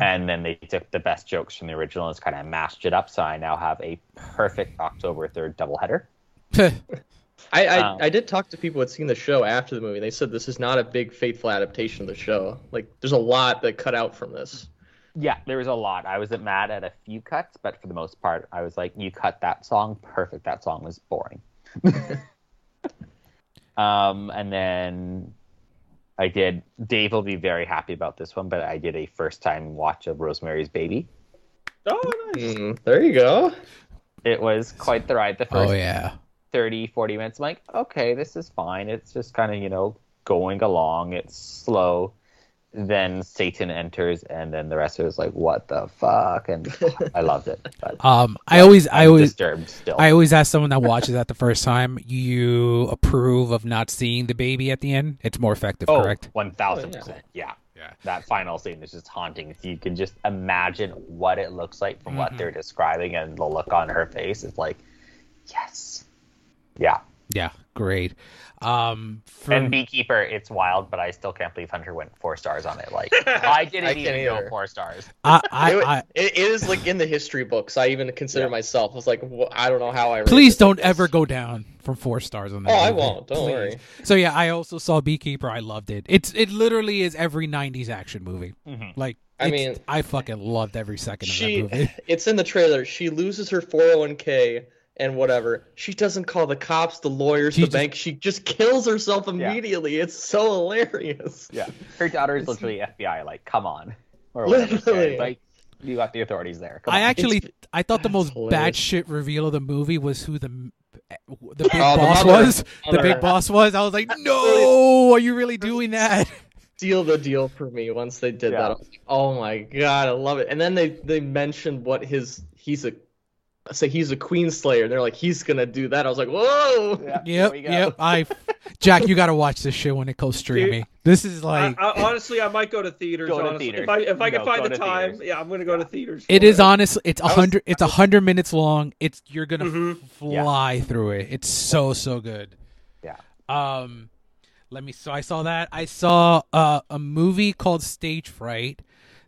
And then they took the best jokes from the original and kind of mashed it up. So I now have a perfect October 3rd doubleheader. I I, Um, I did talk to people who had seen the show after the movie. They said this is not a big faithful adaptation of the show. Like, there's a lot that cut out from this. Yeah, there was a lot. I wasn't mad at a few cuts, but for the most part, I was like, "You cut that song, perfect. That song was boring." um, and then I did. Dave will be very happy about this one, but I did a first time watch of Rosemary's Baby. Oh, nice. Mm, there you go. It was quite the ride. The first oh yeah. 30, 40 minutes. I'm like, okay, this is fine. It's just kind of, you know, going along. It's slow. Then Satan enters, and then the rest of it is like, what the fuck? And I loved it. But Um, I always, I I'm always, disturbed still. I always ask someone that watches that the first time, you approve of not seeing the baby at the end? It's more effective, oh, correct? 1000%. Yeah. Yeah. That final scene is just haunting. If you can just imagine what it looks like from what Mhm. they're describing and the look on her face, it's like, yes. Yeah. Yeah, great. Um, for, And Beekeeper, it's wild, but I still can't believe Hunter went four stars on it. Like, I didn't I even can't know four stars. I, I, it, I, it- it is like in the history books. I even consider Yeah. myself. I was like, wh- I don't know how I. please don't like ever go down from four stars on that. Oh, I won't. Don't Please. worry. So yeah, I also saw Beekeeper. I loved it. It's it literally is every '90s action movie. Mhm. Like, I mean, I fucking loved every second of She, that movie. it's in the trailer. She loses her 401k and whatever. She doesn't call the cops, the lawyers, She the just- bank. She just kills herself immediately. It's so hilarious. Yeah. Her daughter is literally FBI. Like, come on. Or Literally. Like, you got the authorities there. Come I on. actually, It's- I thought the most hilarious. bad shit reveal of the movie was who the the big Oh, the boss mother. was. The big boss was. I was like, no, are you really doing that? Seal the deal for me once they did Yeah. that. Like, oh my god, I love it. And then they they mentioned what his he's a say he's a queen slayer. They're like he's gonna do that. I was like, whoa. Yeah, Yep, yep. I, Jack, you got to watch this shit when it goes streaming. This is like I, I, honestly, I might go to theaters. Go to honestly. theaters. If I if I can find the time, theaters. yeah, I'm gonna go to theaters. it for is honestly. It's a hundred. It's a hundred minutes long. It's you're gonna Mhm. fly through it. It's so so good. Yeah. Um, let me. So I saw that. I saw uh, a movie called Stage Fright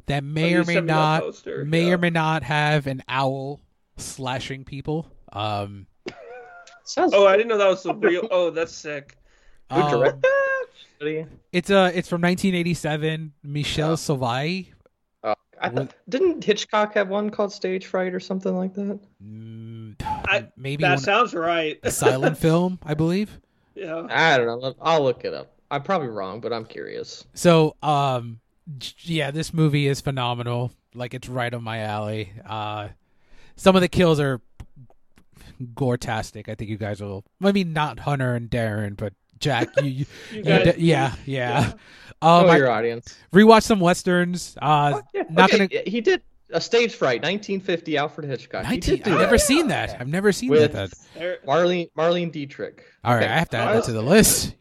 that may you or may sent me that not may yeah. or may not have an owl slashing people. Um, Sounds Oh, I didn't know that was the real. Oh, that's sick. who um, directed that? It's a it's from 1987. Michele Soavi. Oh, I thought, didn't Hitchcock have one called Stage Fright or something like that? Mm, I- maybe That one, sounds right. a silent film, I believe. yeah. I don't know. I'll look it up. I'm probably wrong, but I'm curious. So, um, yeah, this movie is phenomenal. Like, it's right on my alley. Uh, some of the kills are gore-tastic. I think you guys will. I mean, not Hunter and Darren, but Jack. You, you, You you guys- de- yeah, yeah. Oh, Um, I your audience. Rewatch some westerns. Uh, Oh, yeah. not okay, gonna. He did a Stage Fright, 1950, Alfred Hitchcock. He 19, did I've never seen that. I've never seen with that. Marlene Marlene Dietrich. All right, Okay. I have to add I that to the list.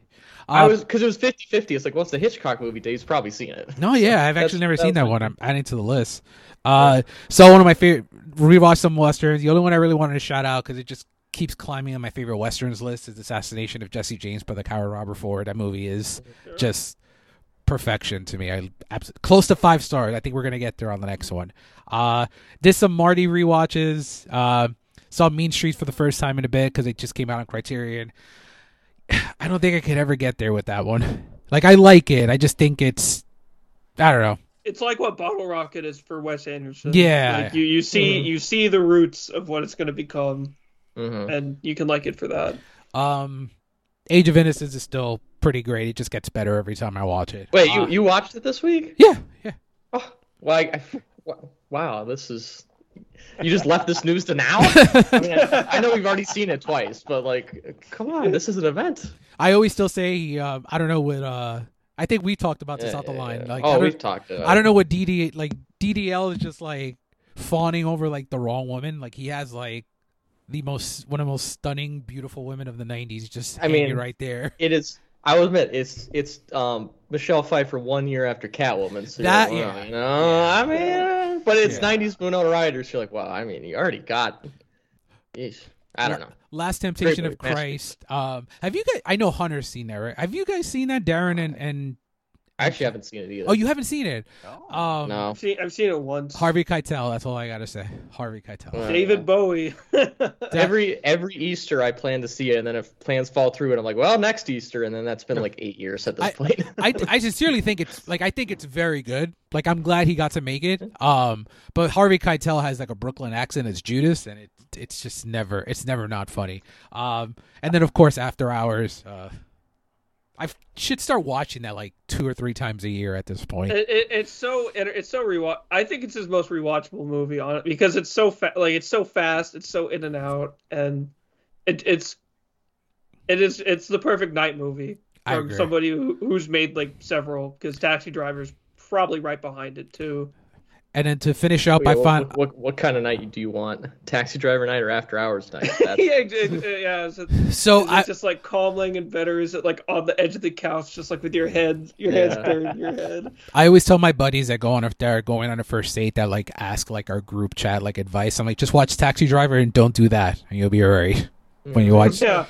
I Uh, was because it was 50-50. It's like, what's the Hitchcock movie? Dave's probably seen it. No, yeah, I've actually never seen that one. I'm adding to the list. Uh, so one of my favorite rewatched some westerns. The only one I really wanted to shout out because it just keeps climbing on my favorite westerns list is Assassination of Jesse James by the Coward Robert Ford. That movie is just perfection to me. I abs- close to five stars. I think we're gonna get there on the next one. Uh, did some Marty rewatches. Uh, saw Mean Streets for the first time in a bit because it just came out on Criterion. I don't think I could ever get there with that one. Like I like it. I just think it's I don't know. It's like what Bottle Rocket is for Wes Anderson. Yeah. Like you, you see you see the roots of what it's going to become, hmm and you can like it for that. Mm-hmm. Um, Age of Innocence is still pretty great. It just gets better every time I watch it. Wait, you Uh, you watched it this week? yeah, yeah. Oh, well, I, I- wow, this is. You just left this news to now? I mean, I, I know we've already seen it twice, but like, come on, this is an event. I always still say uh, I don't know what. Uh, I think we talked about this Yeah, out the yeah, line. Like, I oh, don't, we've talked. Uh, I don't know what DD like. DDL is just like fawning over like the wrong woman. Like he has like the most one of the most stunning, beautiful women of the '90s. Just I mean, right there. It is. I will admit, it's it's um Michelle Pfeiffer one year after Catwoman. So That- like, yeah. know, Yeah. I mean, but it's Yeah. '90s Winona Ryder. So you're like, well, I mean, you already got. Yeesh. I don't know. Last Temptation Great of movie, Christ. Um, have you guys? I know Hunter's seen that, right? Have you guys seen that, Darren and and? I actually haven't seen it either. Oh, you haven't seen it. Oh. Um, no. I've seen I've seen it once. Harvey Keitel. That's all I gotta say. Harvey Keitel. Uh, David Bowie. Every every Easter I plan to see it, and then if plans fall through, and I'm like, well, next Easter, and then that's been like eight years at this I- point. I, I sincerely think it's like I think it's very good. Like I'm glad he got to make it. Um, but Harvey Keitel has like a Brooklyn accent as Judas, and it it's just never it's never not funny. Um, and then of course After Hours. Uh, I should start watching that like two or three times a year at this point. It, it, it's so it, it's so rewatch. I think it's his most rewatchable movie on it because it's so fa- like it's so fast, it's so in and out, and it, it's it is it's the perfect night movie agree. somebody who, who's made like several because Taxi Driver's probably right behind it too. And then to finish up, Wait, I what, found what, what what kind of night do you want? Taxi driver night or after hours night? Yeah, it, it- yeah. Is it, so is it I just like calming and better? Is it like on the edge of the couch, just like with your head, your head's Yeah. buried in your head? I always tell my buddies that go on if they're going on a first date that like ask like our group chat like advice. I'm like, just watch Taxi Driver and don't do that, and you'll be alright when you watch. Yeah,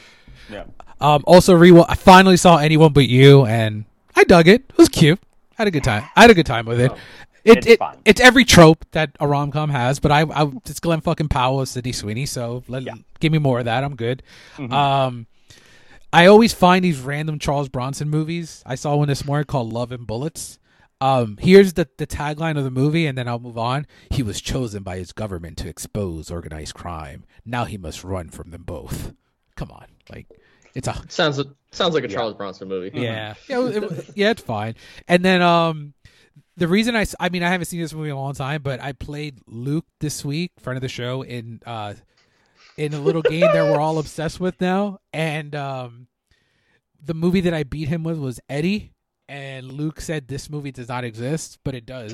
Yeah. Um, also, re I finally saw Anyone But You, and I dug it. It was cute. I had a good time. I had a good time with it. Oh, It, it's it fun. it's every trope that a rom com has, but I, I it's Glenn fucking Powell, as Sydney Sweeney, so let, Yeah. give me more of that. I'm good. Mhm. Um, I always find these random Charles Bronson movies. I saw one this morning called Love and Bullets. Um, here's the the tagline of the movie, and then I'll move on. He was chosen by his government to expose organized crime. Now he must run from them both. Come on, like it's a sounds sounds like a Yeah. Charles Bronson movie. yeah, yeah, it, it- yeah. It's fine. And then um, the reason I, I mean, I haven't seen this movie in a long time, but I played Luke this week, friend of the show, in uh, in a little game that we're all obsessed with now. And um, the movie that I beat him with was Eddie. And Luke said this movie does not exist, but it does.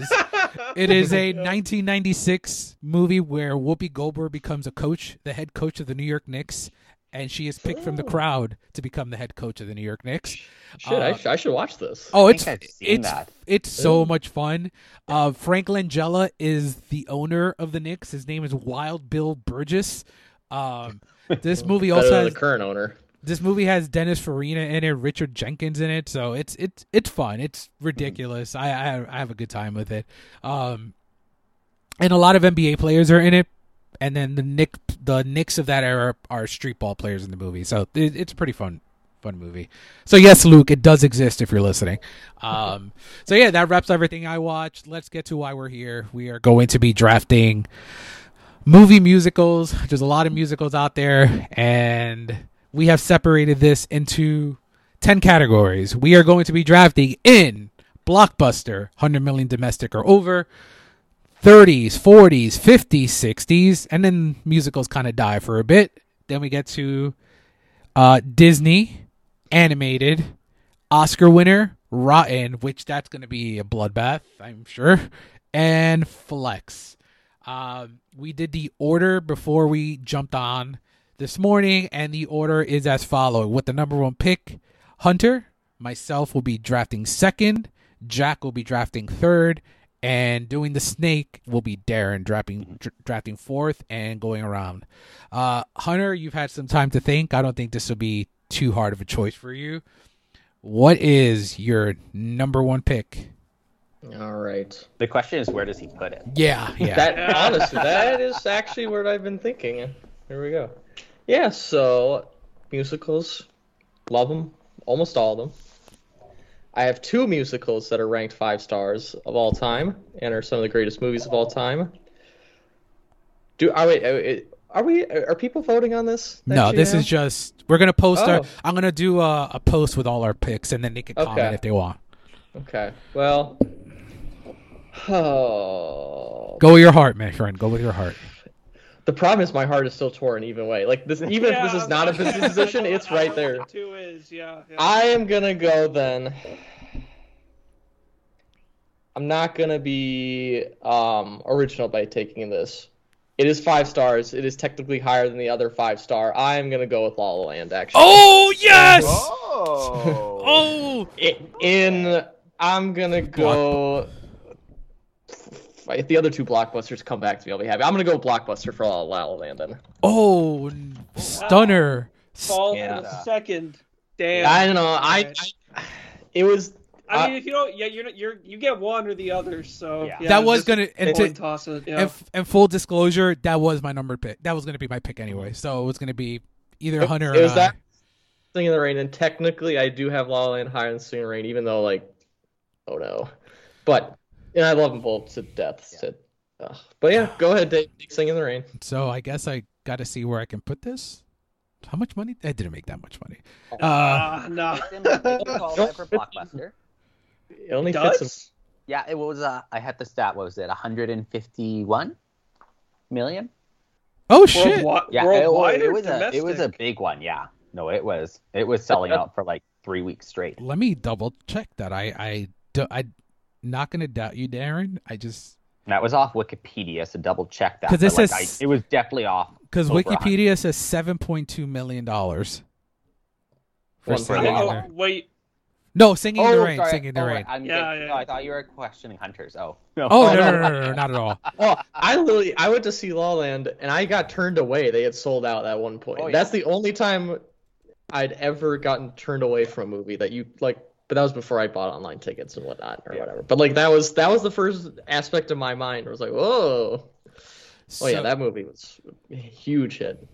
it is a 1996 movie where Whoopi Goldberg becomes a coach, the head coach of the New York Knicks, and she is picked from the crowd to become the head coach of the New York Knicks. Shit, I, Uh, sh- I should watch this. Oh, I it's think I've seen it's that. it's so much fun. Uh, Frank Langella is the owner of the Knicks. His name is Wild Bill Burgess. Um, this movie also has the current owner. this movie has Dennis Farina in it, Richard Jenkins in it, so it's it's it's fun. It's ridiculous. I I, I have a good time with it. Um, and a lot of NBA players are in it, and then the Nick the Knicks of that era are street ball players in the movie. So it, it's a pretty fun fun movie. So yes, Luke, it does exist if you're listening. Um, so yeah, that wraps everything I watched. Let's get to why we're here. We are going to be drafting movie musicals. There's a lot of musicals out there, and we have separated this into 10 categories. We are going to be drafting in blockbuster, 100 million domestic or over, 30s, 40s, 50s, 60s, and then musicals kind of die for a bit. Then we get to uh, Disney, animated, Oscar winner, Rotten, which that's going to be a bloodbath, I'm sure, and Flex. Um, we did the order before we jumped on this morning, and the order is as follows: with the number one pick, Hunter, myself will be drafting second, Jack will be drafting third, and doing the snake will be Darren drafting dr- drafting fourth and going around. Uh, Hunter, you've had some time to think. I don't think this will be too hard of a choice for you. What is your number one pick? All right. The question is, where does he put it? Yeah, yeah. That honestly, that is actually what I've been thinking. Here we go. Yeah. So musicals, love them, almost all of them. I have two musicals that are ranked five stars of all time and are some of the greatest movies of all time. Do are we? Are we? Are people voting on this? no, this is just we're gonna post our. Oh. I'm gonna do a, a post with all our picks, and then they can comment if they want. okay. Well. Oh. Go with your heart, my friend. Go with your heart. The problem is my heart is still torn even way. Like this, even if this is not a position, it's right there. Two is yeah. yeah. I am gonna go then. I'm not gonna be um, original by taking this. It is five stars. It is technically higher than the other five star. I am gonna go with La La Land. Actually, Oh yes! Oh. Oh, in I'm gonna go. If the other two blockbusters come back to me, I'll be happy. I'm gonna go blockbuster for La La Land then. oh, stunner! Fall Yeah. second. Damn. I don't know. I, I it was I uh, mean, if you don't, yeah, you're you're you get one or the other. So Yeah. yeah, That was gonna- and to- toss it. Yeah. And, f- and full disclosure, that was my number pick. That was gonna be my pick anyway. So it was gonna be either Hunter or it was I. that Sing in the Rain, and technically I do have La La Land higher than Sing in the Rain, even though like, oh no, but and I love them both to death. To, ugh. But yeah, go ahead, Dave. Sing in the Rain. So I guess I got to see where I can put this. How much money? I didn't make that much money. Uh, Ah, no. It's in my for blockbuster. It only fits. In, Does? Yeah, it was. Uh, I had the stat. What was it? 151 million. oh shit! Worldwide, Yeah, worldwide it, or was a it was a big one. Yeah, no, it was it was selling out for like three weeks straight. Let me double check that. I I do, I'm not gonna doubt you, Darren. I just that was off Wikipedia, so double check that. 'Cause this but, like, says- I, it was definitely off. because over Wikipedia says seven point two million dollars for One singing. La in the- Oh, wait. No, singing in the Oh, rain. sorry. Singing in the oh, rain. I'm Yeah, thinking- yeah. No, I thought you were questioning hunters. Oh, oh, oh no. Oh no, no, no, no, no, no, not at all. well, I literally I went to see La La Land and I got turned away. They had sold out at one point. Oh, yeah. That's the only time I'd ever gotten turned away from a movie that you like. But that was before I bought online tickets and whatnot or Yeah. whatever. But like that was that was the first aspect of my mind. Where I was like, whoa. Oh yeah, that movie was a huge hit.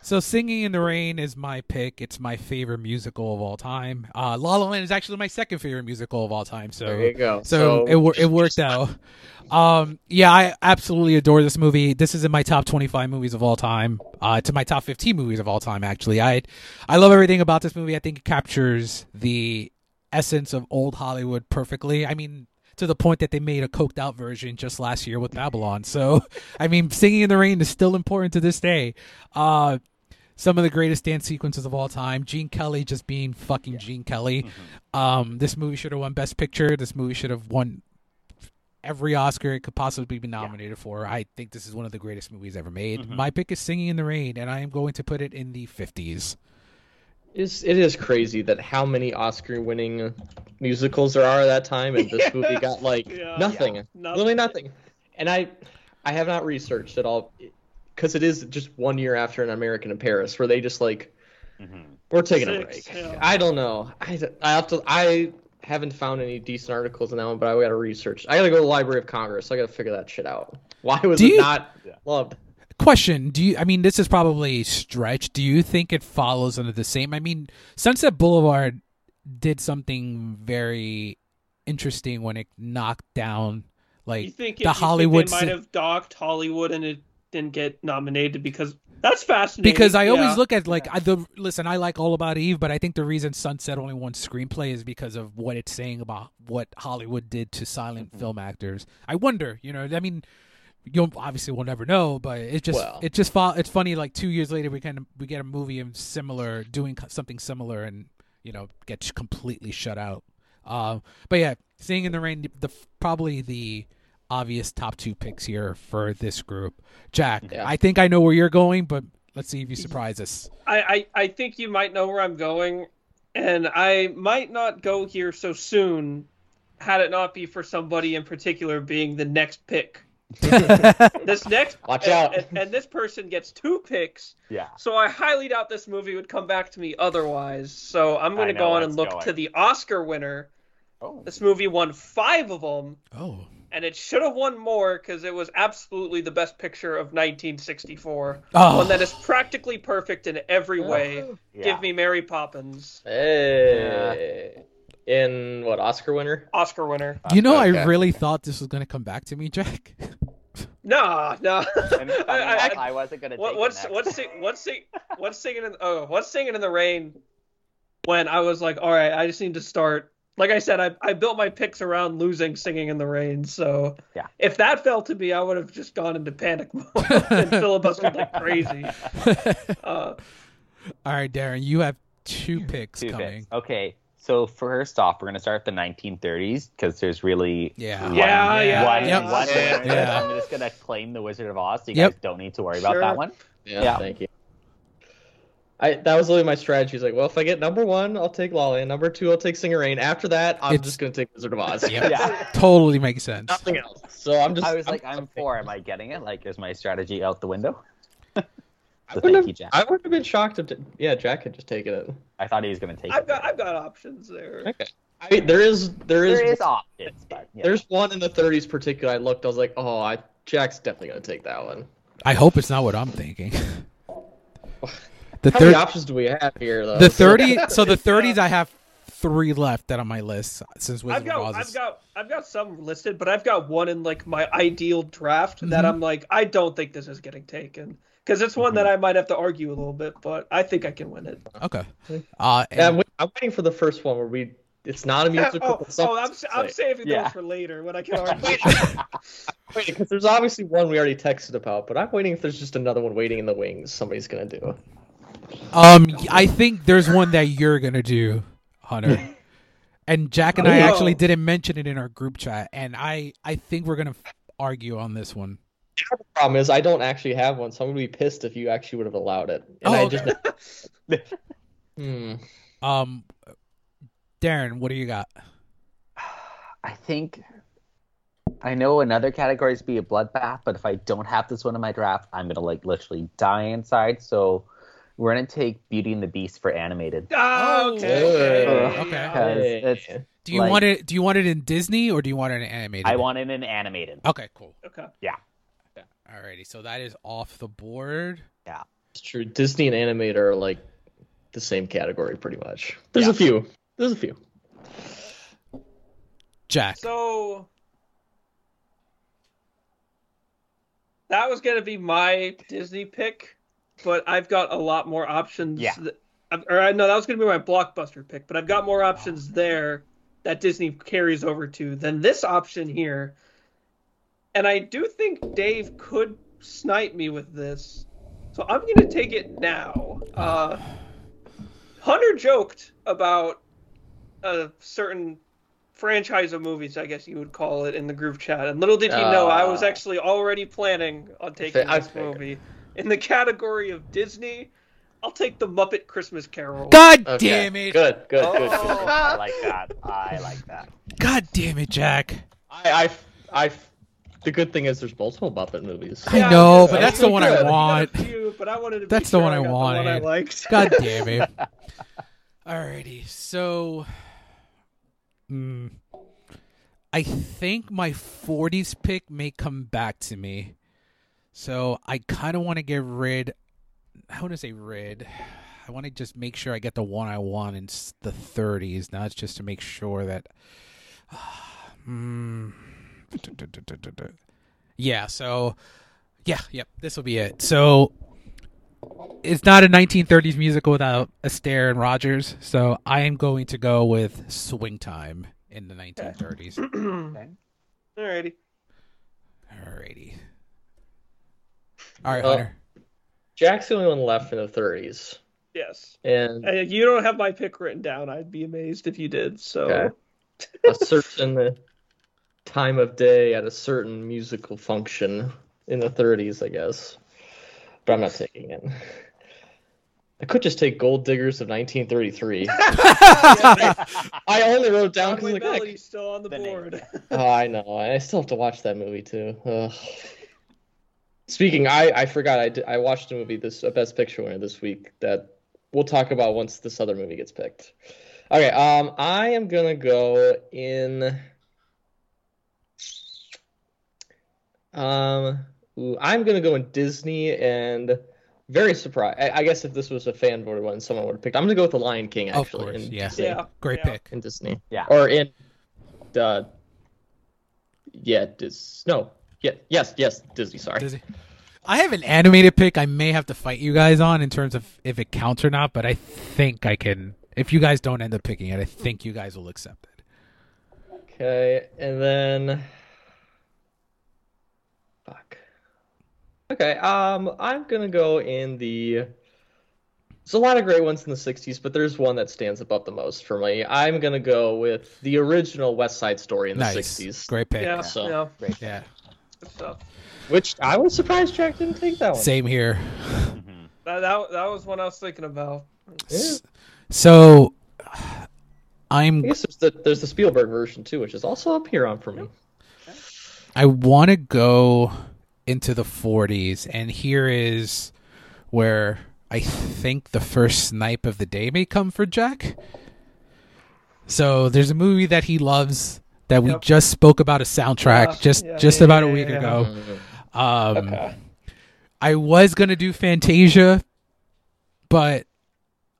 So, Singing in the Rain is my pick. It's my favorite musical of all time. Uh, La La Land is actually my second favorite musical of all time. So There you go. So, So- it it worked out. Um, yeah, I absolutely adore this movie. This is in my top 25 movies of all time. Uh, to my top 15 movies of all time. Actually, I I love everything about this movie. I think it captures the essence of old Hollywood perfectly. I mean, to the point that they made a coked out version just last year with Babylon. So, I mean, Singing in the Rain is still important to this day. Uh, some of the greatest dance sequences of all time. Gene Kelly just being fucking Gene Kelly. Mm-hmm. Um, this movie should have won Best Picture. This movie should have won every Oscar it could possibly be nominated for. I think this is one of the greatest movies ever made. Mm-hmm. My pick is Singing in the Rain, and I am going to put it in the 50s. It's, it is crazy that how many Oscar-winning musicals there are at that time, and this movie got like Yeah. nothing, Yeah. literally nothing. And I, I have not researched at all, because it is just one year after an American in Paris, where they just like, Mhm. we're taking a break. yeah. I don't know. I, I have to. I haven't found any decent articles on that one, but I got to research. I got to go to the Library of Congress. I got to figure that shit out. Why was Do it you- not loved? Question: Do you? I mean, this is probably stretch. Do you think it follows under the same? I mean, Sunset Boulevard did something very interesting when it knocked down like You think the it, you think Hollywood they might have docked Hollywood and it didn't get nominated because that's fascinating. because I always Yeah. look at like I, the listen. I like All About Eve, but I think the reason Sunset only won screenplay is because of what it's saying about what Hollywood did to silent Mm-hmm. film actors. I wonder, you know, I mean, you'll obviously we'll never know, but it just Well. it just fo- it's funny. Like two years later, we kind of we get a movie and similar doing something similar, and you know gets completely shut out. Uh, but yeah, seeing in the Rain, the probably the obvious top two picks here for this group. Jack, Yeah. I think I know where you're going, but let's see if you surprise us. I, I, I think you might know where I'm going, and I might not go here so soon had it not be for somebody in particular being the next pick. This next Watch and- out. And, and this person gets two picks, Yeah. so I highly doubt this movie would come back to me otherwise. So I'm going to go on and look going. to the Oscar winner. Oh. This movie won five of them, Oh, and it should have won more because it was absolutely the best picture of 1964. Oh. One that is practically perfect in every oh. way. Yeah. Give me Mary Poppins, Hey. In what Oscar winner? Oscar winner. you know, Okay. I really thought this was going to come back to me, Jack. No, no. And funny I- I- I, wasn't gonna What, what's what's sing, what's sing, what's singing in oh what's singing in the rain? When I was like, all right, I just need to start. Like I said, I I built my picks around losing singing in the rain. So Yeah. if that fell to me, I would have just gone into panic mode and filibustered like crazy. Uh, All right, Darren, you have two picks Two coming. picks. Okay, so first off, we're gonna start with the 1930s because there's really Yeah. one, Yeah, yeah, one, Yep. one yeah. Yeah. I'm just gonna claim the Wizard of Oz, so you Yep. guys don't need to worry about Sure. that one. Yeah, Yeah. thank you. I that was literally my strategy. Is like, well, if I get number one, I'll take La La Land. Number two, I'll take Singer Rain. After that, I'm It's- just gonna take Wizard of Oz. Yep. Yeah. Totally makes sense. Nothing else. So I'm just. I was like, I'm, I'm four. Am I getting it? Like, is my strategy out the window? I So wouldn't, thank have, you, Jack. I wouldn't have been shocked if yeah Jack had just taken it. I thought he was gonna take I've it. got I've got options there. Okay. I mean, there is there is, There is options, but yeah. there's one in the 30s particular. I looked. I was like, oh, I Jack's definitely gonna take that one. I hope it's not what I'm thinking. The How many options do we have here, though? the thirty. So the thirties, I have three left that on my list since Wizard I've got of Oz. I've got I've got some listed, but I've got one in like my ideal draft Mm-hmm. that I'm like I don't think this is getting taken because it's one that I might have to argue a little bit, but I think I can win it. Okay. Uh, and- Yeah, I'm, wait- I'm waiting for the first one where we. It's not a musical. oh, oh, I'm I'm saving Yeah. those for later when I can argue. Wait, because there's obviously one we already texted about, but I'm waiting if there's just another one waiting in the wings. Somebody's gonna do. um, I think there's one that you're gonna do, Hunter. And Jack and I Oh. actually didn't mention it in our group chat, and I I think we're gonna f- argue on this one. The problem is I don't actually have one, so I'm gonna be pissed if you actually would have allowed it. And Oh, I okay. just. hmm. Um, Darren, what do you got? I think I know another category is be a bloodbath, but if I don't have this one in my draft, I'm gonna like literally die inside. So we're gonna take Beauty and the Beast for animated. Ah, Oh, okay, okay, okay. Okay. It's Do you Like- want it? Do you want it in Disney or do you want it in animated? I want it in animated. Okay, cool. okay. Alrighty, so that is off the board. Yeah, it's true. Disney and animated are like the same category, pretty much. There's Yeah. a few. There's a few. Jack. So that was gonna be my Disney pick, but I've got a lot more options. Yeah. th- Or I no, that was gonna be my blockbuster pick, but I've got more options there that Disney carries over to than this option here. And I do think Dave could snipe me with this. So I'm going to take it now. Uh, Hunter joked about a certain franchise of movies, I guess you would call it, in the group chat. And little did he know, I was Ah. actually already planning on taking I this figured. movie. In the category of Disney, I'll take the Muppet Christmas Carol. God Okay. damn it! Good, good, good, good. Oh. I like that. I like that. God damn it, Jack! I, I, I, the good thing is there's multiple Muppet movies. I know, but that's the one I You got a want. few, but I wanted to That's the one I got the one I wanted. liked. God damn it! Alrighty, so, mm, I think my '40s pick may come back to me. So I kind of want to get rid. I want to say rid. I want to just make sure I get the one I want in the 30s. Now it's just to make sure that. Hmm. yeah. So, yeah. Yep. This will be it. So it's not a 1930s musical without Astaire and Rogers, so I am going to go with Swing Time in the 1930s. Alrighty. Alrighty. All right, Uh, Hunter. Jack's the only one left in the 30s, Yes. and Uh, you don't have my pick written down. I'd be amazed if you did. So. Okay. a certain time of day at a certain musical function in the 30s, I guess. But I'm not taking it. I could just take Gold Diggers of 1933. I only wrote down because Broadway like, heck, Melody's still on the, The board. oh, I know. I still have to watch that movie too. Ugh. Speaking, I I forgot I did, I watched a movie this a Best Picture winner this week that we'll talk about once this other movie gets picked. Okay, um, I am gonna go in. Um, ooh, I'm gonna go in Disney and very surprised. I, I guess if this was a fan voted one, someone would have picked. I'm gonna go with The Lion King Of actually. course, in yeah. Disney. yeah. Great yeah. pick. In Disney. Yeah. Or in uh yeah, Dis no. Yeah, yes, yes, Disney, sorry. Does he- I have an animated pick I may have to fight you guys on in terms of if it counts or not, but I think I can. If you guys don't end up picking it, I think you guys will accept it. Okay, and then Okay, um I'm gonna go in the there's a lot of great ones in the 60s, but there's one that stands above the most for me. I'm gonna go with the original West Side Story in the Nice, 60s, great pick. Yeah. So- Yeah. Great. Yeah, Good stuff. which I was surprised Jack didn't take that one. same here. That, that that was one I was thinking about. Yeah. So I I'm guess there's the, there's the Spielberg version too, which is also up here on for me. I want to go into the 40s, and here is where I think the first snipe of the day may come for Jack. So there's a movie that he loves that we Yep. just spoke about a soundtrack Yeah, just yeah, just yeah, about a week yeah. ago. Um, Okay. I was gonna do Fantasia, but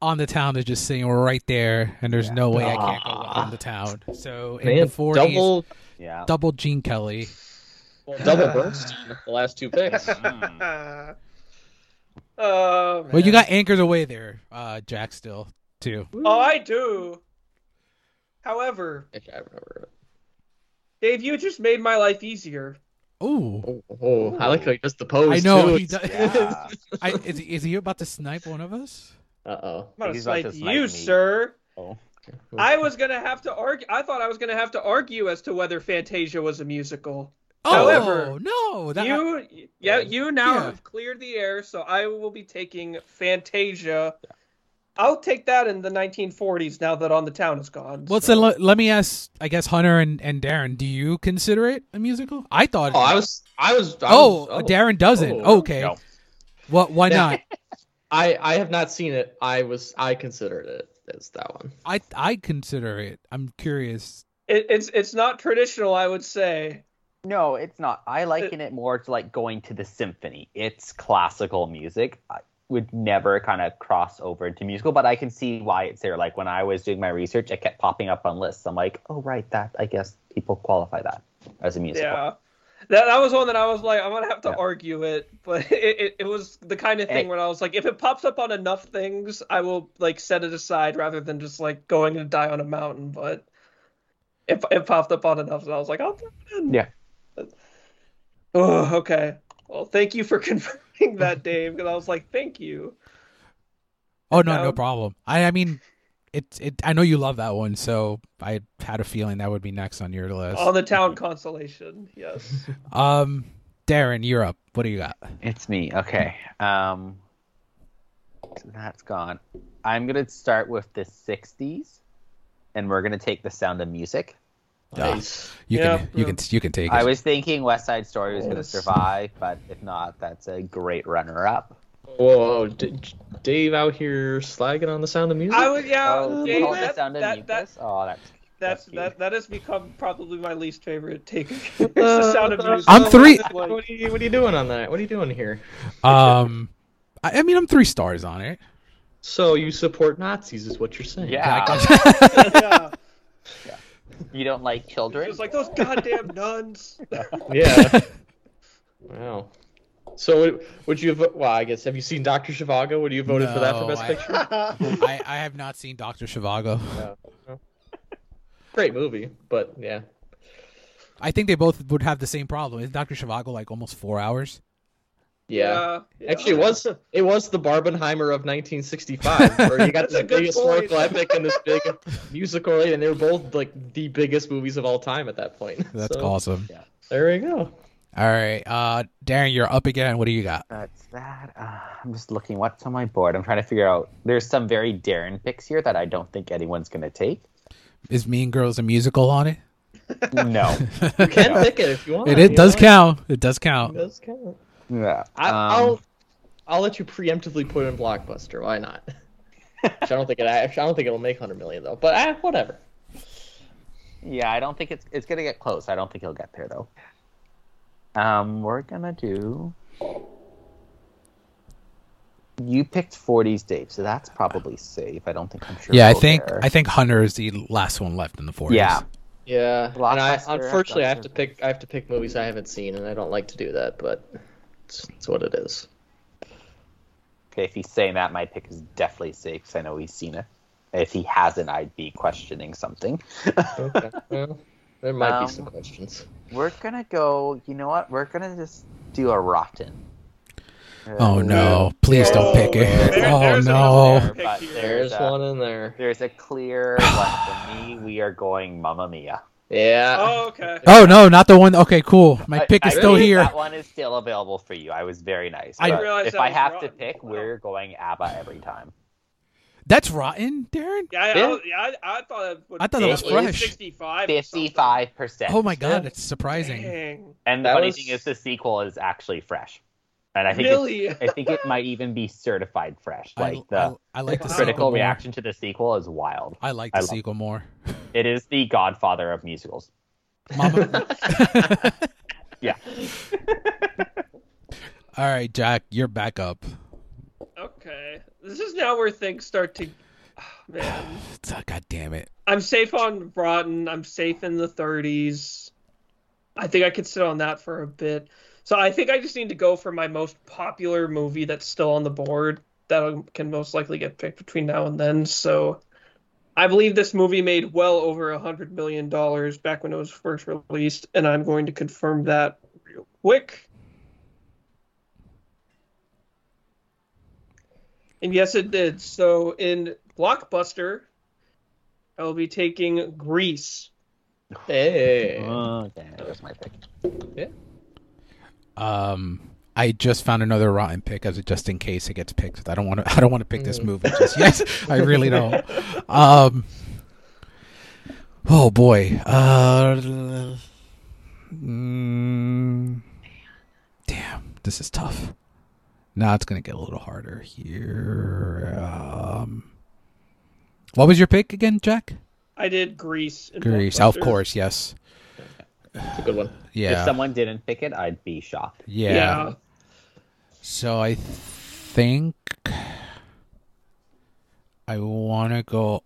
on the town is just sitting right there, and there's no way I can't go on the town. So in the 40s, double, Yeah. double Gene Kelly. Double burst the last two picks. Mm. Oh, Well, you got Anchors Aweigh there, uh, Jack. Still too. Oh, I do. However, Okay, I remember. Dave, you just made my life easier. Ooh, Oh, oh, I like how he does the pose I know. too. He does. Yeah. I, is, he- is he about to snipe one of us? Uh oh. I'm gonna He's about snipe to snipe you, me. sir. Oh. I was gonna have to argue. I thought I was gonna have to argue as to whether Fantasia was a musical. Oh However, no! That, you, yeah, you now Yeah. have cleared the air, so I will be taking Fantasia. I'll take that in the 1940s now that On the Town is gone. well, so- so let, let me ask. I guess Hunter and, and Darren, do you consider it a musical? I thought. Oh, I was, I was. I oh, was, oh. Darren doesn't. Oh. okay. No. What? Why not? I, I have not seen it. I was, I considered it as that one. I I consider it. I'm curious. It, it's it's not traditional, I would say. No, it's not. I uh, liken it more to like going to the symphony. It's classical music. I would never kind of cross over into musical, but I can see why it's there. Like when I was doing my research, it kept popping up on lists. I'm like, oh right, that I guess people qualify that as a musical. Yeah. That, that was one that I was like, I'm gonna have to Yeah. argue it, but it, it, it was the kind of thing Hey. where I was like, if it pops up on enough things, I will like set it aside rather than just like going to die on a mountain. But it, it popped up on enough, and I was like, I'll throw it in. Yeah. Oh, okay. Well, thank you for confirming that, Dave, because I was like, thank you. Oh no, no No. problem. I I mean, it's it. I know you love that one, so I had a feeling that would be next on your list. On the town constellation, yes. Um, Darren, you're up. What do you got? It's me. Okay. Um, so that's gone. I'm gonna start with the '60s, and we're gonna take the Sound of Music. Nice. You Yeah, can you can you can take it. I was thinking West Side Story was gonna survive, but if not, that's a great runner-up. Whoa, D- Dave out here slagging on the sound of music. I was yeah. Oh, Dave, you that, the Sound of that, that, Mucus? Oh, that's that's that that has become probably my least favorite take. it's the sound of music. I'm three- What are, you, what are you doing on that? What are you doing here? um, I, I mean, I'm three stars on it. So you support Nazis, is what you're saying? Yeah. yeah. You don't like children? It's like those goddamn nuns. Yeah. wow. So would, would you have? Well, I guess have you seen Doctor Zhivago? Would you have voted for that for Best I- Picture? I, I have not seen Doctor Zhivago. Great movie, but yeah. I think they both would have the same problem. Is Doctor Zhivago like almost four hours? Yeah. yeah. Actually, it was it was the Barbenheimer of 1965, where you got the biggest this historical epic and this big musical, and they were both like the biggest movies of all time at that point. That's So, awesome. There we go. All right, uh, Darren, you're up again. What do you got? That's that. Uh, I'm just looking what's on my board. I'm trying to figure out. There's some very Darren picks here that I don't think anyone's gonna take. Is Mean Girls a musical on it? No. You can pick it if you want. It, it you does know? count. It does It count. does count. Yeah. I, Um, I'll I'll let you preemptively put in Blockbuster. Why not? Which I don't think it. I don't think it'll make hundred million though. But ah, whatever. Yeah, I don't think it's it's gonna get close. I don't think he'll get there though. Um, we're gonna do. You picked 40s, Dave, so that's probably safe. I don't think I'm sure. Yeah, I we'll think there. I think Hunter is the last one left in the 40s. Yeah, Yeah, and I unfortunately I have to pick. I have to pick movies I haven't seen, and I don't like to do that, but it's, it's what it is. Okay, if he's saying that, my pick is definitely safe because I know he's seen it. If he hasn't, I'd be questioning something. Okay. well, there might Um, be some questions. We're gonna go. You know what? We're gonna just do a rotten. Oh no! Please don't pick it. There- Oh no! another pick There's a- one in there. There's a clear one for me. We are going Mamma Mia. Yeah. Oh, okay. Oh no! Not the one. Okay, cool. My I- pick is I still here. That one is still available for you. I was very nice. I but realized if I was have to pick, we're going ABBA every time. That's rotten, Darren. Yeah, I, Yeah. I, yeah, I, I thought it would I thought that was fresh. Sixty-five. Fifty-five percent. Oh my god, Yeah. it's surprising. Dang. And the That funny was- thing is, the sequel is actually fresh, and I think Really? I think it might even be certified fresh. I, Like the I, I like the Wow. sequel critical more. reaction to the sequel is wild. I like I the love- sequel more. It is the Godfather of musicals. Mama. Yeah. All right, Jack, you're back up. Okay. This is now where things start to. Ah, man. God damn it. I'm safe on Rotten. I'm safe in the 30s. I think I could sit on that for a bit. So I think I just need to go for my most popular movie that's still on the board that can most likely get picked between now and then. So I believe this movie made well over a hundred million dollars back when it was first released, and I'm going to confirm that real quick. And yes, it did. So in Blockbuster, I will be taking Grease. Hey. Oh, damn, there's my pick. Um, I just found another rotten pick as a just in case it gets picked. I don't want to. I don't want to pick this movie just yet. I really don't. Um. Oh boy. Uh. mm, damn, this is tough. Now it's gonna get a little harder here. Um. What was your pick again, Jack? I did Grease. in Grease, of course, yes. It's a good one. Yeah. If someone didn't pick it, I'd be shocked. yeah. Yeah. So I think I want to go.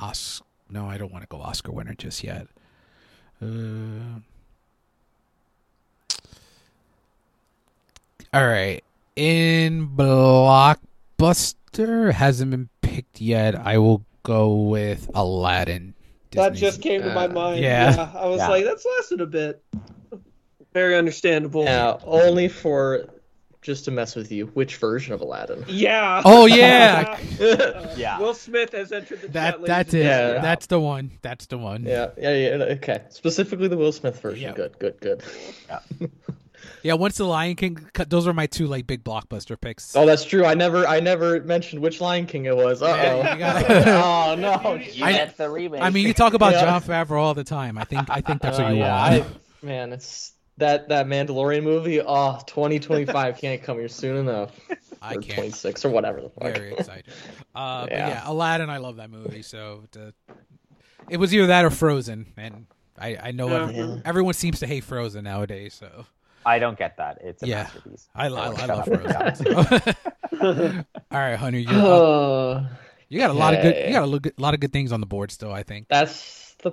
Os- no, I don't want to go Oscar winner just yet. Uh, all right, in blockbuster hasn't been picked yet. I will go with Aladdin that just came to my mind. yeah. I was Yeah. like, that's lasted a bit. Very understandable. Yeah, only for just to mess with you. Which version of Aladdin? Yeah. Oh, yeah. Uh, Yeah. Will Smith has entered the That chat. ladies that's it. Yeah. gentlemen. That's the one. That's the one. yeah, yeah, yeah. Okay, specifically the Will Smith version. Yeah. Good, good, good. Yeah, once the Lion King, cut- those are my two like big blockbuster picks. Oh, that's true. I never, I never mentioned which Lion King it was. Uh Yeah, you oh. gotta- oh no. You I- get the remake. I mean, you talk about Yeah. Jon Favreau all the time. I think I think that's what Uh, you yeah, want. I, man, it's that that Mandalorian movie. Oh, 2025 can't come here soon enough. I or can't. 26 or whatever the fuck. Very excited. Uh, But Yeah. yeah, Aladdin. I love that movie. So the, it was either that or Frozen, and I I know Yeah. every- everyone seems to hate Frozen nowadays. So I don't get that. It's a Yeah. masterpiece. I, I, I Shut love up. Frozen. all right, Hunter, you Uh, you got a lot of good Okay. you got a lo- lot of good things on the board still. I think. that's the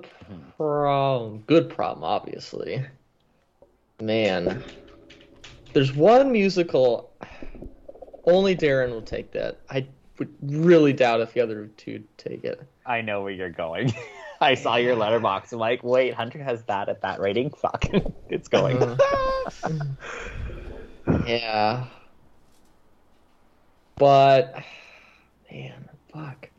problem. Good problem, obviously. Man, there's one musical. Only Darren will take that. I would really doubt if the other two take it. I know where you're going. I saw your Letterboxd. I'm like, wait, Hunter has that at that rating. Fuck, it's going. Uh-huh. Yeah. But man, fuck.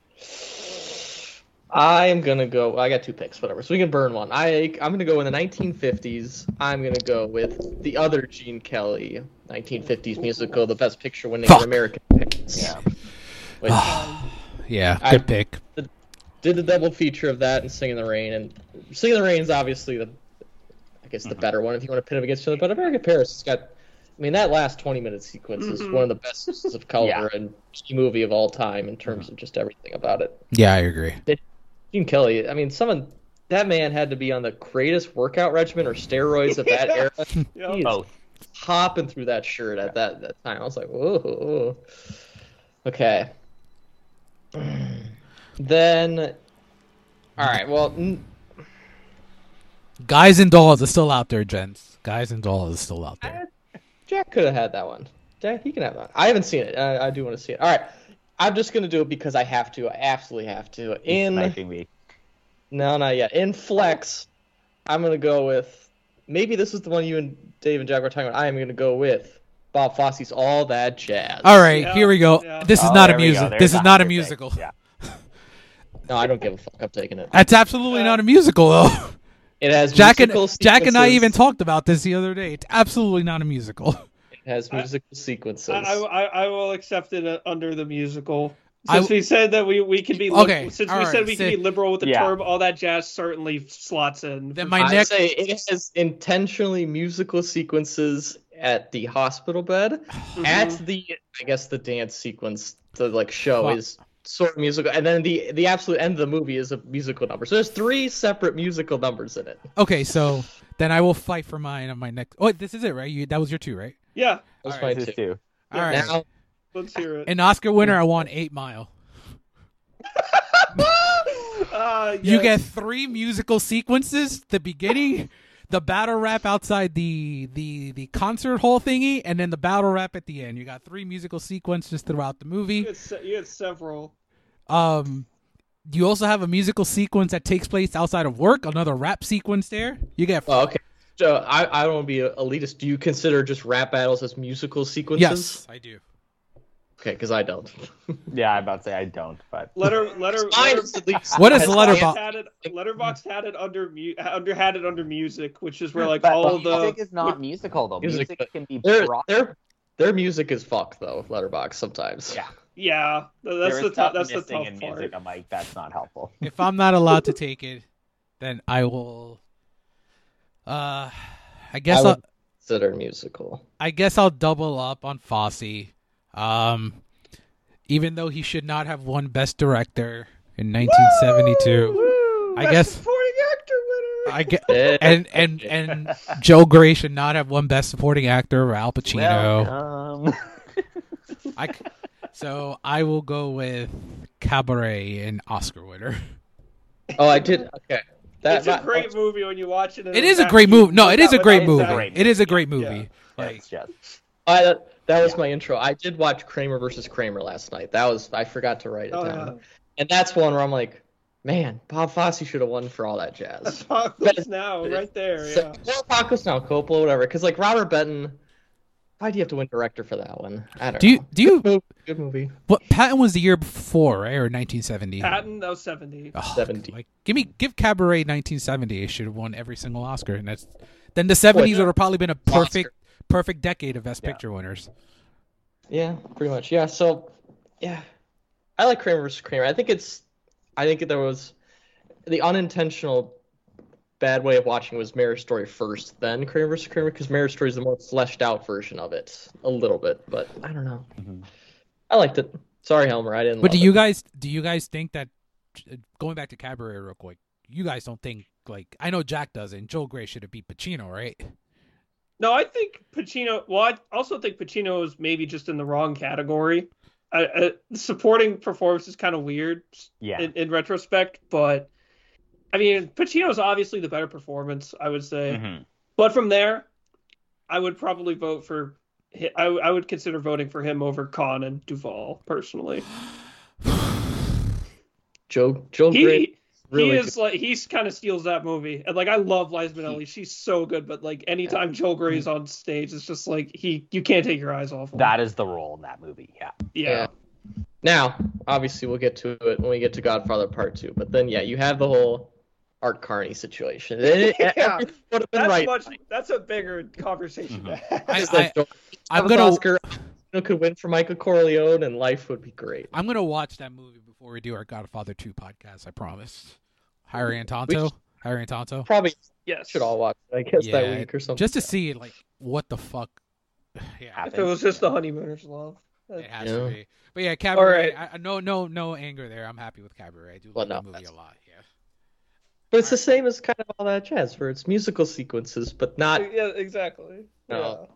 I'm gonna go. I got two picks, whatever. So we can burn one. I I'm gonna go in the 1950s. I'm gonna go with the other Gene Kelly 1950s musical, the Best Picture winning Fuck. American Picks. Yeah. Which Yeah, I- good pick. Did the double feature of that and Singin' in the Rain, and Singin' in the Rain is obviously the, I guess the better one if you want to pit them against each other. But American Paris has got, I mean, that last 20 minute sequence is Mhm. one of the best uses of color Yeah. and movie of all time in terms of just everything about it. Yeah, I agree. Gene Kelly, I mean, someone that man had to be on the greatest workout regimen or steroids at that era. Yeah. He Both. hopping through that shirt at that, that time. I was like, whoa. whoa. Okay. Then, all right. Well, n- Guys and Dolls is still out there, gents. Guys and Dolls is still out there. Jack could have had that one. Jack, he can have that. I haven't seen it. I, I do want to see it. All right. I'm just gonna do it because I have to. I absolutely have to. In me. no, not yet. In Flex, I'm gonna go with. Maybe this is the one you and Dave and Jack were talking about. I am gonna go with Bob Fosse's All That Jazz. All right, Yeah, here we go. yeah. This is Oh, not a there music. This is not a Hunter pick. musical. Yeah. No, I don't give a fuck. I'm taking it. That's absolutely not a musical, though. It has Jack and musical Jack and I even talked about this the other day. It's absolutely not a musical. It has musical sequences. I, I, I will accept it uh, under the musical. Since w- we said that we, we can be li- Okay, since we right, said we say- can be liberal with the Yeah. term, all that jazz certainly slots in. Then my. I'd next- say it has intentionally musical sequences at the hospital bed. Mhm. At the, I guess the dance sequence, the like show Well- is sort of musical, and then the the absolute end of the movie is a musical number. So there's three separate musical numbers in it. Okay, so then I will fight for mine on my next. Oh, this is it, right? You that was your two, right? yeah, That's All my right, This is two. two. All right. Now, let's hear it. An Oscar winner, I want Eight Mile. Uh, You get three musical sequences: the beginning, the battle rap outside the the the concert hall thingy, and then the battle rap at the end. You got three musical sequences throughout the You movie. had, se- you had several. Um, you also have a musical sequence that takes place outside of work. Another rap sequence there. You get oh, okay. So I I don't want to be elitist. Do you consider just rap battles as musical sequences? yes, I do. Okay, because I don't. Yeah, I'm about to say I don't, but Letter letter. Mine letter is at least. What is has- Letterboxd? had it. Letterboxd had it under mu- under had it under music, which is where like but all the music is not musical though. Music, Music, can be Their brought. their their music is fucked though. Letterboxd sometimes. Yeah. yeah. That's is the stuff tough. That's the missing tough in part. music. I'm like, that's not helpful. If I'm not allowed to take it, then I will. Uh, I guess I would- I'll, Consider musical. I guess I'll double up on Fosse. Um, even though he should not have won Best Director in 1972, Woo! I Best guess- supporting actor winner. I get Eh, and and and Joel Grey should not have won Best Supporting Actor or Al Pacino. Welcome. I c- so I will go with Cabaret and Oscar winner. Oh, I did. Okay. That, it's a that- great movie when you watch it. it's a great movie. No, it is a great movie. It is a great movie. Like It's just I, that, that was Yeah. my intro. I did watch Kramer versus Kramer last night. That was I forgot to write it Oh, down. yeah. And that's one where I'm like, Man, Bob Fosse should have won for all that jazz. Apocalypse Now, right there. Yeah. So, Apocalypse Now, Coppola, whatever. Because like Robert Benton, why do you have to win director for that one? I don't Do you know. do you Good movie. Good movie. what Patton was the year before, right? Or 1970? Patton, that was 70. Oh, 70. Like give me give Cabaret 1970. It should have won every single Oscar, and that's then the 70s yeah. would have probably been a perfect Oscar. Perfect decade of Best Yeah. Picture winners. Yeah, pretty much. Yeah. So, yeah, I like Kramer versus Kramer. I think it's, I think there was, the unintentional bad way of watching was Marriage Story first, then Kramer versus Kramer, because Marriage Story is the more fleshed out version of it, a little bit. But I don't know. Mhm. I liked it. Sorry, Helmer, I didn't. But do you it. guys do you guys think that going back to Cabaret real quick? You guys don't think like I know Jack doesn't. Joel Grey should have beat Pacino, right? No, I think Pacino. Well, I also think Pacino is maybe just in the wrong category. I, I, supporting performance is kind of weird Yeah. in, in retrospect, but I mean, Pacino's obviously the better performance, I would say. Mhm. But from there, I would probably vote for. I, I would consider voting for him over Caan and Duvall personally. Joe Joe He Gray? Really he is like he's kind of steals that movie, and like I love Liza Minnelli. She's so good, but like anytime Joel Grey's mm-hmm. on stage, it's just like he you can't take your eyes off him. That is the role in that movie. Yeah. yeah. Now, obviously, we'll get to it when we get to Godfather Part Two. But then, yeah, you have the whole Art Carney situation. And it, Yeah. everything been That's right. much. That's a bigger conversation. Mm-hmm. to have. I- Just like Joe- I'm gonna Oscar you could win for Michael Corleone, and life would be great. I'm gonna watch that movie before we do our Godfather 2 podcast. I promise. Harry and Tonto. Harry and Tonto. Probably yes. should all watch it, I guess, Yeah, that week or something. Just to see like what the fuck. Yeah, If it was just the honeymooners love. it has Yeah. to be. But yeah, Cabaret. right. I, I- no, no, no anger there. I'm happy with Cabaret. I do Well, like no, the movie that's- a lot. Yeah. But it's the same as kind of all that jazz, where it's musical sequences, but not. Yeah, exactly. No.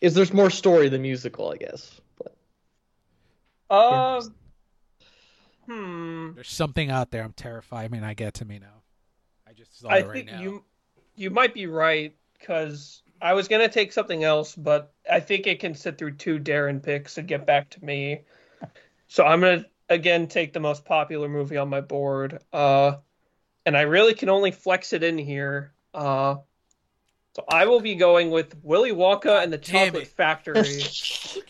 Is there's more story than musical, I guess. But Yeah. Um. Hmm. There's something out there. I'm terrified. I mean, I get to me now. I just saw I it right think now. you you might be right because I was gonna take something else, but I think it can sit through two Darren picks and get back to me. So I'm gonna again take the most popular movie on my board, uh, and I really can only flex it in here. Uh, so I will be going with Willy Wonka and the Damn Chocolate it. Factory.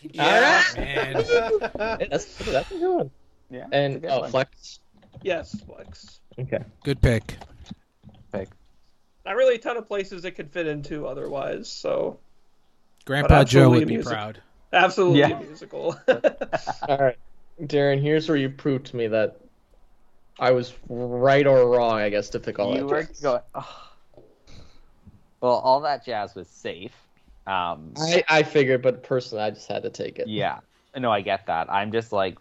Yeah, Alright. man. Hey, that's that's a good one. Yeah. And it's oh, one. Flex. yes, flex. Okay. Good pick. Pick. Not really a ton of places it could fit into otherwise. So Grandpa Joe would be music. proud. absolutely Yeah. a musical. All right, Darren. Here's where you proved to me that I was right or wrong, I guess, to pick all you that were jazz. going. oh. Well, all that jazz was safe. Um, I, I figured, but personally, I just had to take it. yeah. No, I get that. I'm just like,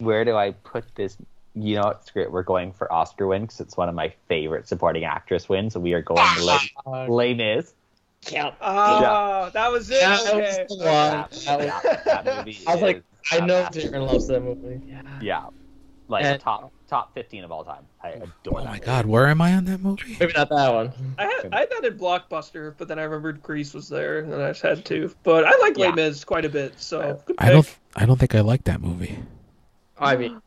where do I put this? You know, it's great. We're going for Oscar win because it's one of my favorite supporting actress wins. We are going Les, Les Mis. yeah. Ah, that was it. That okay. was the That, one. That that- that movie I was like, I know fantastic. Darren loves that movie. Yeah. Yeah, like And- top top 15 of all time. I adore Oh that my movie. God, where am I on that movie? Maybe not that one. I had I had that in Blockbuster, but then I remembered Grease was there, and I just had to. But I like Yeah. Les Mis quite a bit, so good I don't. I don't think I like that movie. I mean,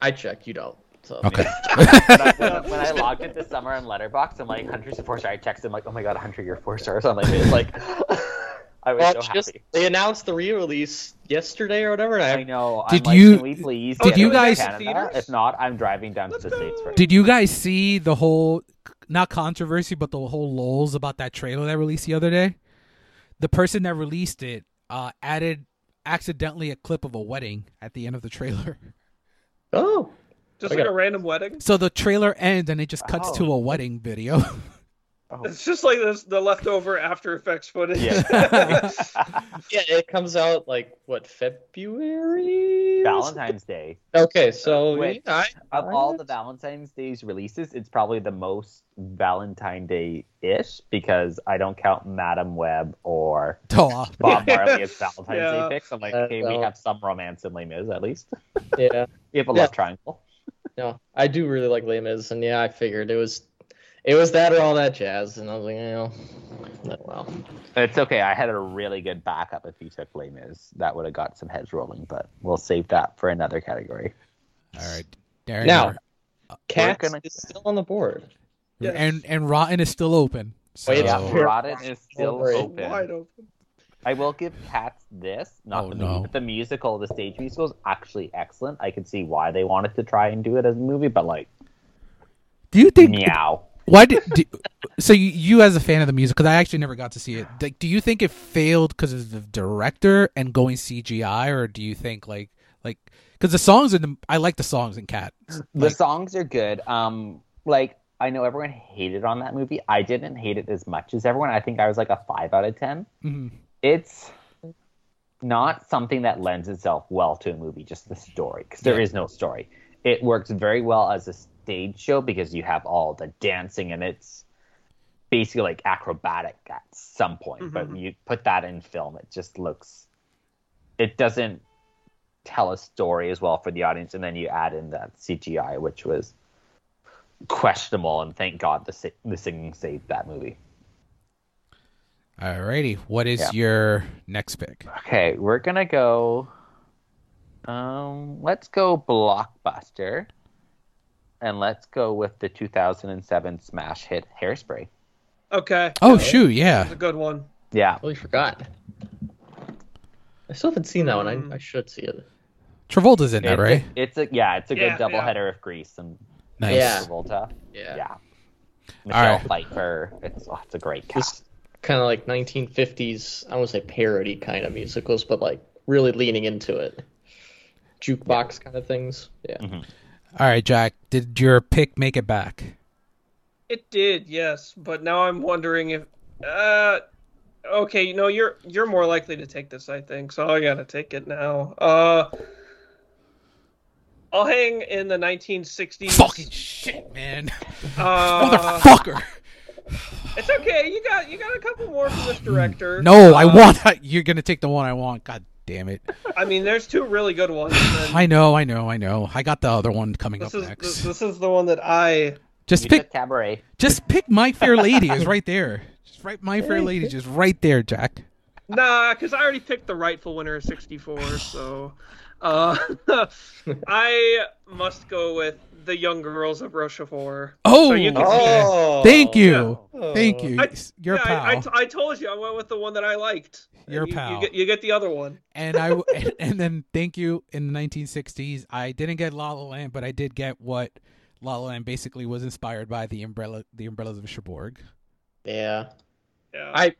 I check. You don't. So. Okay. when, I, when, I- when I logged it this summer on Letterboxd, I'm like, Hunter's a four star. I texted him like, oh my god, Hunter, you're four stars on like it's like, I was Well, so just, they announced the re-release yesterday or whatever. I, I know. Did I'm like, you- Can we please? did get you guys- If not, I'm driving down Let's to the states go. for it. Did you guys see the whole, not controversy, but the whole lols about that trailer that released the other day? The person that released it uh, added accidentally a clip of a wedding at the end of the trailer. Oh, Just I like got- a random wedding. So the trailer ends and it just cuts Oh. to a wedding video. Oh. It's just like this the leftover After Effects footage. Yeah. yeah, it comes out like what February? Valentine's Day. Okay, so Which, yeah, I, Of all the Valentine's Days releases, it's probably the most Valentine Day ish because I don't count Madame Web or oh, Bob Marley as Valentine's Yeah. Day picks. I'm like, Uh, okay, we have some romance in Les Mis at least. yeah, We have a Yeah. love triangle. no, I do really like Les Mis, and yeah, I figured it was, it was that or all that jazz, and I was like, you know, well, oh, It's okay. I had a really good backup if you took Les Mis. That would have got some heads rolling, but we'll save that for another category. all right, Darren. Now- you're- Cats gonna- is still on the board. Yes. And and Rotten is still open. So, Wait, Yeah, Oh. Rotten is still Right. open. Wide open. I will give Cats this, not Oh, the no. movie, but the musical, the stage musical is actually excellent. I can see why they wanted to try and do it as a movie, but like, do you think meow. Why did do, so? You, you as a fan of the music, because I actually never got to see it. Like, do you think it failed because of the director and going CGI, or do you think like like because the songs in the I like the songs in Cat. The songs are good. Um, like I know everyone hated on that movie. I didn't hate it as much as everyone. I think I was like a five out of ten. mhm. It's not something that lends itself well to a movie, just the story, because there Yeah. is no story. It works very well as a stage show because you have all the dancing and it's basically like acrobatic at some point. But Mhm. you put that in film, it just looks. It doesn't tell a story as well for the audience, and then you add in that CGI, which was questionable, and thank God the the singing saved that movie. Alrighty, what is Yeah. your next pick? Okay, we're gonna go. Um, let's go blockbuster, and let's go with the 2007 smash hit Hairspray. Okay. Oh Yeah, shoot, yeah, That's a good one. Yeah, Totally forgot. I still haven't seen that one. Mm. I, I should see it. Travolta's in that, right? A, it's a yeah, it's a good Yeah, double yeah. header of Grease and Nice. Yeah. Travolta. Yeah. Yeah, Michelle right. Pfeiffer. It's oh, it's a great cast. This kind of like 1950s, I won't want to say parody kind of musicals, but like really leaning into it. Jukebox kind of things. Yeah. All right, Jack, did your pick make it back? It did, yes, but now I'm wondering if. Uh, okay, you know you're you're more likely to take this, I think, so I gotta take it now. Uh, I'll hang in the 1960s. Fucking shit, man, Uh, motherfucker! it's okay. You got you got a couple more from this director. No, I Uh, want. You're gonna take the one I want. God damn it! I mean, there's two really good ones. I know, I know, I know. I got the other one coming this up is next. this, this is the one that I. Just You pick, Cabaret. just pick My Fair Lady. is right there. Just right, My Fair Lady, just right there, Jack. Nah, because I already picked the rightful winner of 64, so. Uh, I must go with the young girls of Rochefort. Oh, So you can- Oh, thank you, yeah. thank you. I- Your yeah, pal. I, I, t- I told you I went with the one that I liked. And Your you, pal. You get, you get the other one. and I and, and then thank you in the 1960s. I didn't get La La Land, but I did get what La La Land basically was inspired by the umbrella, the umbrellas of Cherbourg. Yeah. Yeah. I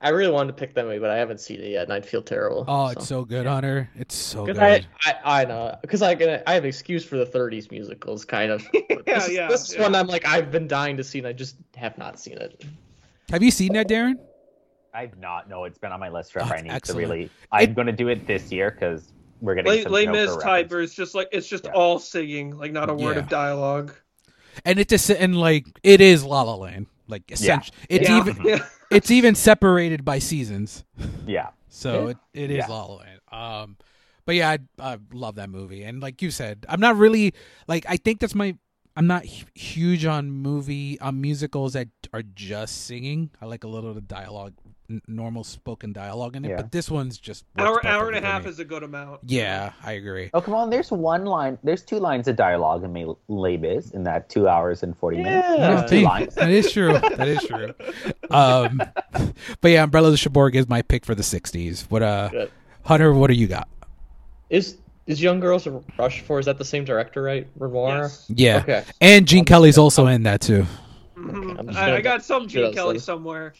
I really wanted to pick that movie, but I haven't seen it yet, and I'd feel terrible. Oh, it's so good, Hunter. It's so good. I, I, I know, because I can, I have an excuse for the '30s musicals, kind of. Yeah, this is, yeah, This is yeah. one I'm like, I've been dying to see, and I just have not seen it. Have you seen that, Darren? I've not. No, it's been on my list forever. Oh, I need excellent. to really. I'm going to do it this year because we're getting Les, some Les Joker Mis type, where it's just like it's just Yeah. all singing, like not a word Yeah. of dialogue. And it just and like it is La La Land. Like essentially, it's yeah. even yeah. it's even separated by seasons. Yeah. So Yeah. it, it is Yeah. La La Land. Um, but yeah, I, I love that movie. And like you said, I'm not really like I think that's my. I'm not huge on movie on musicals that are just singing. I like a little of the dialogue, n- normal spoken dialogue in it. Yeah. But this one's just works hour hour and a half me. is a good amount. Yeah, I agree. Oh come on! There's one line. There's two lines of dialogue in Me- Les Mis in that two hours and forty minutes. There's two lines. that is true. That is true. Um, but yeah, Umbrella of Cherbourg is my pick for the '60s. What uh, Good. Hunter? What do you got? Is is Young Girls of Rochefort? Is that the same director, right? Renoir. Yes. Yeah, Okay. and Gene Kelly's also in that too. Mhm. I'm I, I got some Gene Kelly somewhere.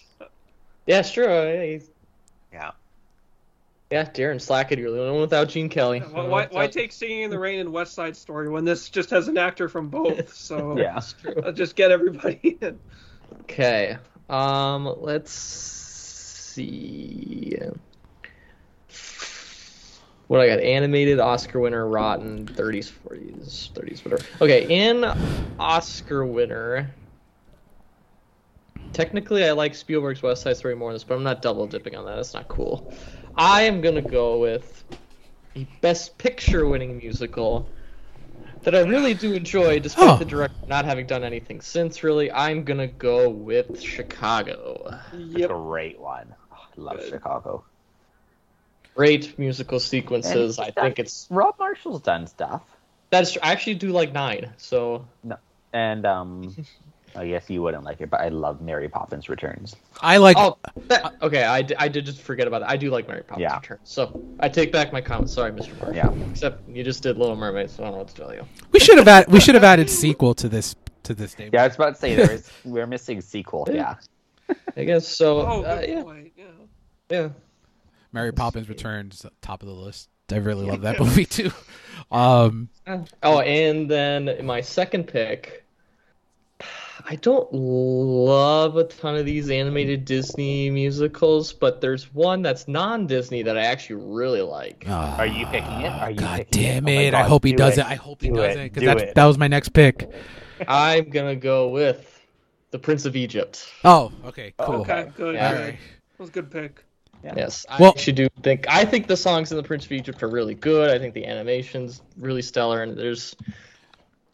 Yeah, sure. Yeah, he's- Yeah. yeah, Darren Slackett, you're the only one without Gene Kelly. Why, why, why take Singing in the Rain and West Side Story when this just has an actor from both? So Yeah. That's true. I'll just get everybody in. Okay. Um, let's see. What do I got? Animated Oscar winner, Rotten, 30s, 40s, 30s, whatever. Okay, in Oscar winner. Technically, I like Spielberg's West Side Story more than this, but I'm not double dipping on that. That's not cool. I am gonna go with a Best Picture winning musical that I really do enjoy, despite Huh. the director not having done anything since. Really, I'm gonna go with Chicago. Yep. Great one. Oh, I love Good. Chicago. Great musical sequences. I that- think it's Rob Marshall's done stuff. That's I actually do like nine. So no, And um, I guess you wouldn't like it, but I love Mary Poppins Returns. I like. oh, that, okay. I, d- I did just forget about that. I do like Mary Poppins Yeah. Returns. So I take back my comment. Sorry, Mr. Park. Yeah. Except you just did Little Mermaid, so I don't know what to tell you. we should have added. We should have added sequel to this to this name. Yeah, I was about to say there's we're missing sequel. Yeah. I guess so. Oh, uh, good yeah, point. Yeah. yeah. Mary Poppins Returns, top of the list. I really love that movie too. Um, Oh, and then my second pick. I don't love a ton of these animated Disney musicals, but there's one that's non-Disney that I actually really like. ah, Are you picking it? Are you God picking damn Oh my it! I God, hope he do does it. it. I hope he Do does it. it because Do that was my next pick. I'm gonna go with The Prince of Egypt. Oh, okay, cool. Okay, good. Yeah. Right. That was a good pick. Yes, I Well- actually do think I think the songs in The Prince of Egypt are really good. I think the animation's really stellar, and there's.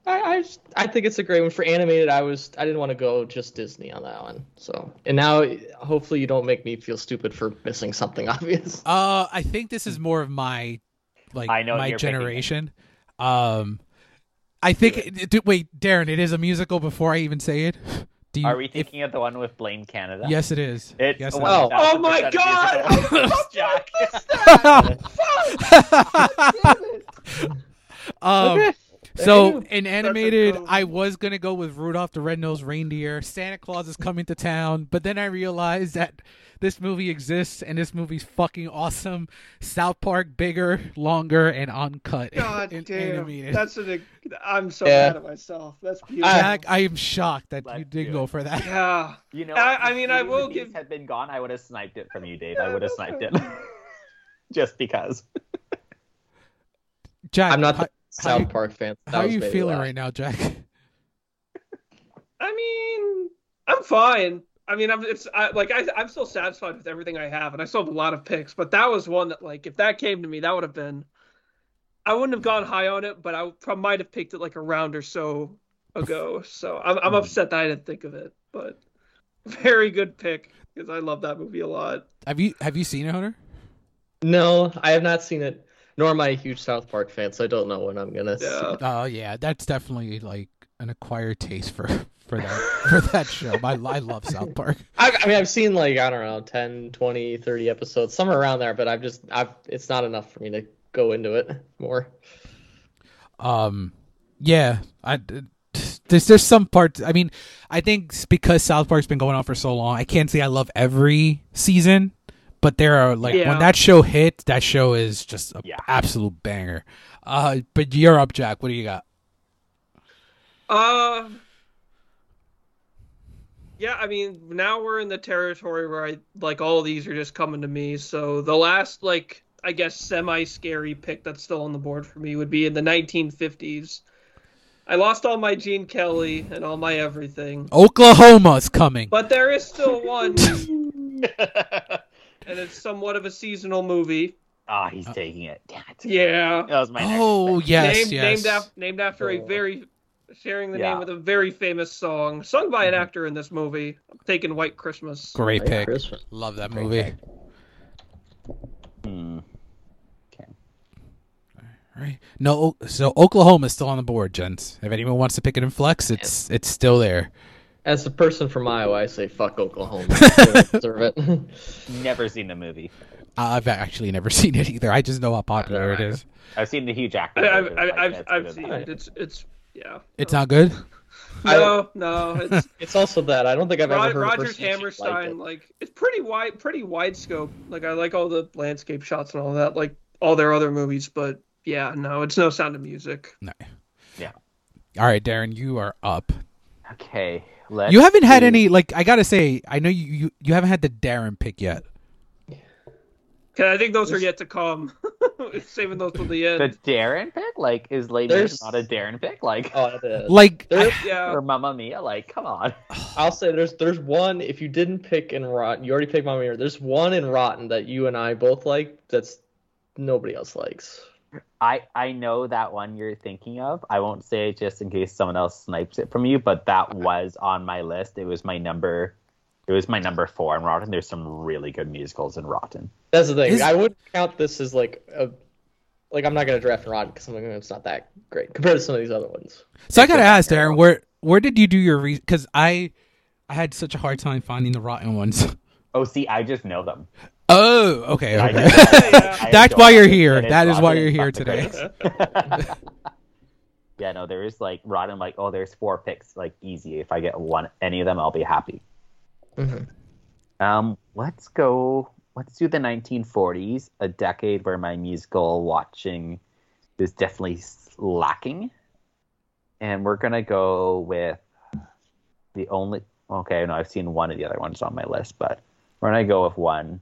I, I, just- I think it's a great one for animated. I was I didn't want to go just Disney on that one. So and now hopefully you don't make me feel stupid for missing something obvious. Uh, I think this is more of my like I know my you're picking generation. Um, I think. it- d- wait, Darren, it is a musical. Before I even say it, do you? Are we if- thinking of the one with Blame Canada? yes, it is. It's yes, the it one Oh. Oh my 100% God! musical. Jack. Um, Okay. So in animated. I was gonna go with Rudolph the Red-Nosed Reindeer. Santa Claus is coming to town, but then I realized that this movie exists and this movie's fucking awesome. South Park, bigger, longer, and uncut. God in damn. animated. That's an. I'm so Yeah. mad at myself. That's beautiful. Jack, I am shocked that Let's you didn't go for that. yeah. You know, I- I mean, I Beauty and will the give- Had been gone, I would have sniped it from you, Dave. I would have sniped it, just because. Jack, I'm not how, the South Park fan. That how are you feeling last. right now, Jack? I mean, I'm fine. I mean, I'm it's I, like I, I'm still satisfied with everything I have, and I still have a lot of picks. But that was one that, like, if that came to me, that would have been. I wouldn't have gone high on it, but I prob- might have picked it like a round or so ago. So I'm I'm mm-hmm. upset that I didn't think of it, but very good pick because I love that movie a lot. Have you have you seen it, Hunter? No, I have not seen it. Nor am I a huge South Park fan, so I don't know when I'm gonna see. Yeah. it. Oh yeah, that's definitely like an acquired taste for for that for that show. I, I love South Park. I, I mean, I've seen like I don't know, 10, 20, 30 episodes, somewhere around there, but I've just I've it's not enough for me to go into it more. Um, yeah, I there's there's some parts. I mean, I think because South Park's been going on for so long, I can't say I love every season, but there are like Yeah. when that show hits, that show is just an Yeah. absolute banger. Uh, but you're up, Jack. What do you got? Uh, yeah, I mean, now we're in the territory where I like all of these are just coming to me. So the last, like, I guess semi scary pick that's still on the board for me would be in the 1950s. I lost all my Gene Kelly and all my everything, Oklahoma's coming. but there is still one, and it's somewhat of a seasonal movie. Ah, he's taking it. Damn it. Yeah. That was my next Oh pick. yes, named, yes. named, af- named after a Oh. very sharing the Yeah. name with a very famous song sung by an Mm-hmm. actor in this movie. I'm taking White Christmas. Great Like pick. Christmas. Love that Great movie. pick. Hmm. All right. No, so Oklahoma's still on the board, gents. If anyone wants to pick it in flex, it's it's still there. As a person from Iowa, I say fuck Oklahoma. They don't deserve it. Never seen the movie. I've actually never seen it either. I just know how popular it is. I've seen the Hugh I, Jackman. I've, I've, like, I've, I've seen it. It's it's yeah. It's not good. No, no. It's it's also that I don't think I've Rod, ever heard a Rodgers person like Hammerstein. it. Like it's pretty wide, pretty wide scope. Like I like all the landscape shots and all that. Like all their other movies, but yeah, no, it's no Sound of Music. No. Yeah. All right, Darren, you are up. Okay. Let's You haven't had do- any like I gotta say, I know you you, you haven't had the Darren pick yet. Cause I think those are yet to come. Saving those till the end. The. Darren pick? Like, is Les There's- not a Darren pick? Like, Oh, it is. Like There- I- Yeah. or Mamma Mia? Like, come on. I'll say there's there's one if you didn't pick in Rotten, you already picked Mamma Mia. There's one in Rotten that you and I both like that's nobody else likes. I I know that one you're thinking of. I won't say it just in case someone else snipes it from you, but that was on my list. It was my number. It was my number four in Rotten. There's some really good musicals in Rotten. That's the thing. Is- I wouldn't count this as like a like I'm not gonna draft Rotten because I'm like, it's not that great compared to some of these other ones. So I gotta ask, Darren, where where did you do your re? Because I I had such a hard time finding the rotten ones. Oh, see, I just know them. Oh, okay. Okay. just- Yeah. I That's why you're here. That is why you're here today. yeah, no, there is like rotten. Like, oh, there's four picks. Like, easy. If I get one, any of them, I'll be happy. Mhm. Um, let's go. Let's do the 1940s, a decade where my musical watching is definitely lacking, and we're gonna go with the only. Okay, no, I've seen one of the other ones on my list, but we're gonna go with one,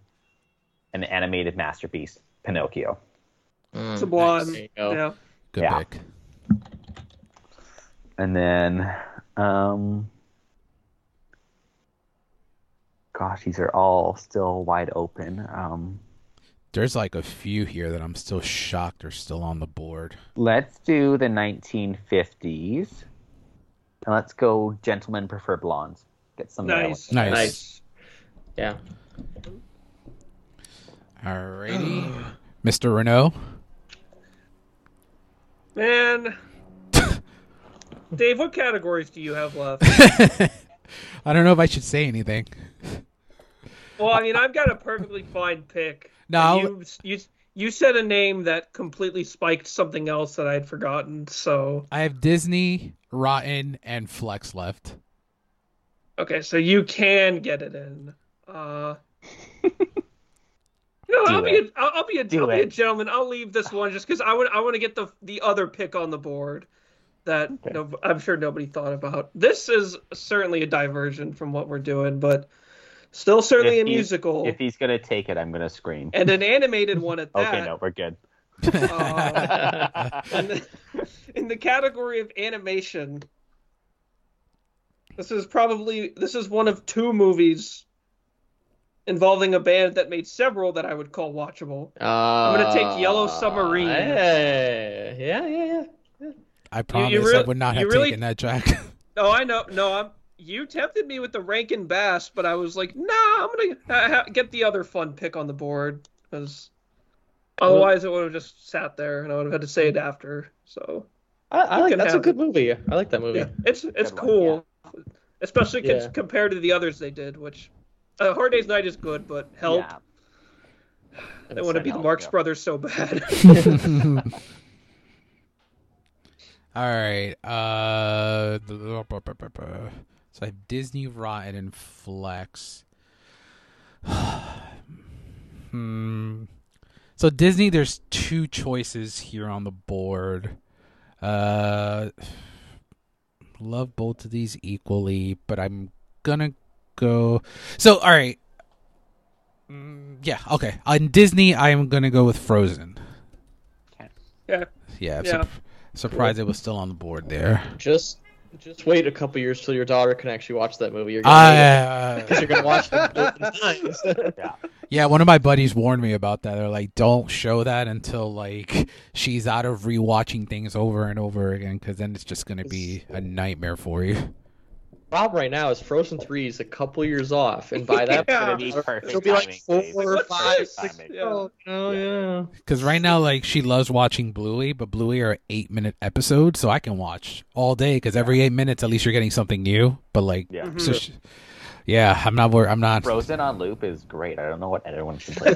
an animated masterpiece, Pinocchio. Mm, Sublime. there you go. Yeah. Good Yeah. pick. And then, um, gosh, these are all still wide open. Um, There's like a few here that I'm still shocked are still on the board. let's do the 1950s. And let's go Gentlemen Prefer Blondes. Get some Nice. Nice. Nice. Yeah. Alrighty, Mr. Renault. Man. Dave, what categories do you have left? I don't know if I should say anything. Well, I mean, I've got a perfectly fine pick. No, you, you you said a name that completely spiked something else that I had forgotten. So I have Disney, Rotten, and Flex left. okay, so you can get it in. Uh, Do I'll be a, I'll, I'll be a, Do I'll be a gentleman. I'll leave this one just because I want I want to get the the other pick on the board that Okay. no, I'm sure nobody thought about. This is certainly a diversion from what we're doing, but still certainly If a musical If he's gonna take it, I'm gonna scream. and an animated one at that. Okay, no, we're good. Uh, in, the, in the category of animation, this is probably this is one of two movies involving a band that made several that I would call watchable. Uh, I'm gonna take Yellow Submarine. Hey, yeah, yeah, yeah. I promise really- I would not have really- taken that track. No, I know, no, I'm. You tempted me with the Rankin Bass, but I was like, nah, I'm gonna ha- ha- get the other fun pick on the board because otherwise it would have just sat there and I would have had to say it after. So I, I like can that's a have good movie. I like that movie. Yeah, it's it's Good one, cool, especially Yeah. compared to the others they did. Which uh, Hard Day's Night is good, but Help Yeah. they want to be the Help, Marx yeah. Brothers so bad. All right. Uh, so I have Disney, Rotten, and Flex. hmm. So Disney, there's two choices here on the board. Uh, love both of these equally, but I'm gonna go. So all right. Mm, yeah. Okay. On Disney, I'm gonna go with Frozen. yeah, Yeah. I'm Yeah. sup- surprised it was still on the board there. Just, just wait a couple years till your daughter can actually watch that movie. You're gonna hate it, Uh, because you're gonna watch it times. Yeah. yeah, one of my buddies warned me about that. They're like, don't show that until like she's out of rewatching things over and over again, because then it's just gonna be a nightmare for you. Problem right now is Frozen oh. Three is a couple years off, and by that Yeah. point, Be it'll perfect be like timing, four Dave. or five, this? six. Yeah. Oh, oh yeah. Because right now, like she loves watching Bluey, but Bluey are eight minute episodes, so I can watch all day. Because every eight minutes, at least you're getting something new. But like, Yeah. so mm-hmm. she- yeah, I'm not. I'm not. Frozen on loop is great. I don't know what everyone should play.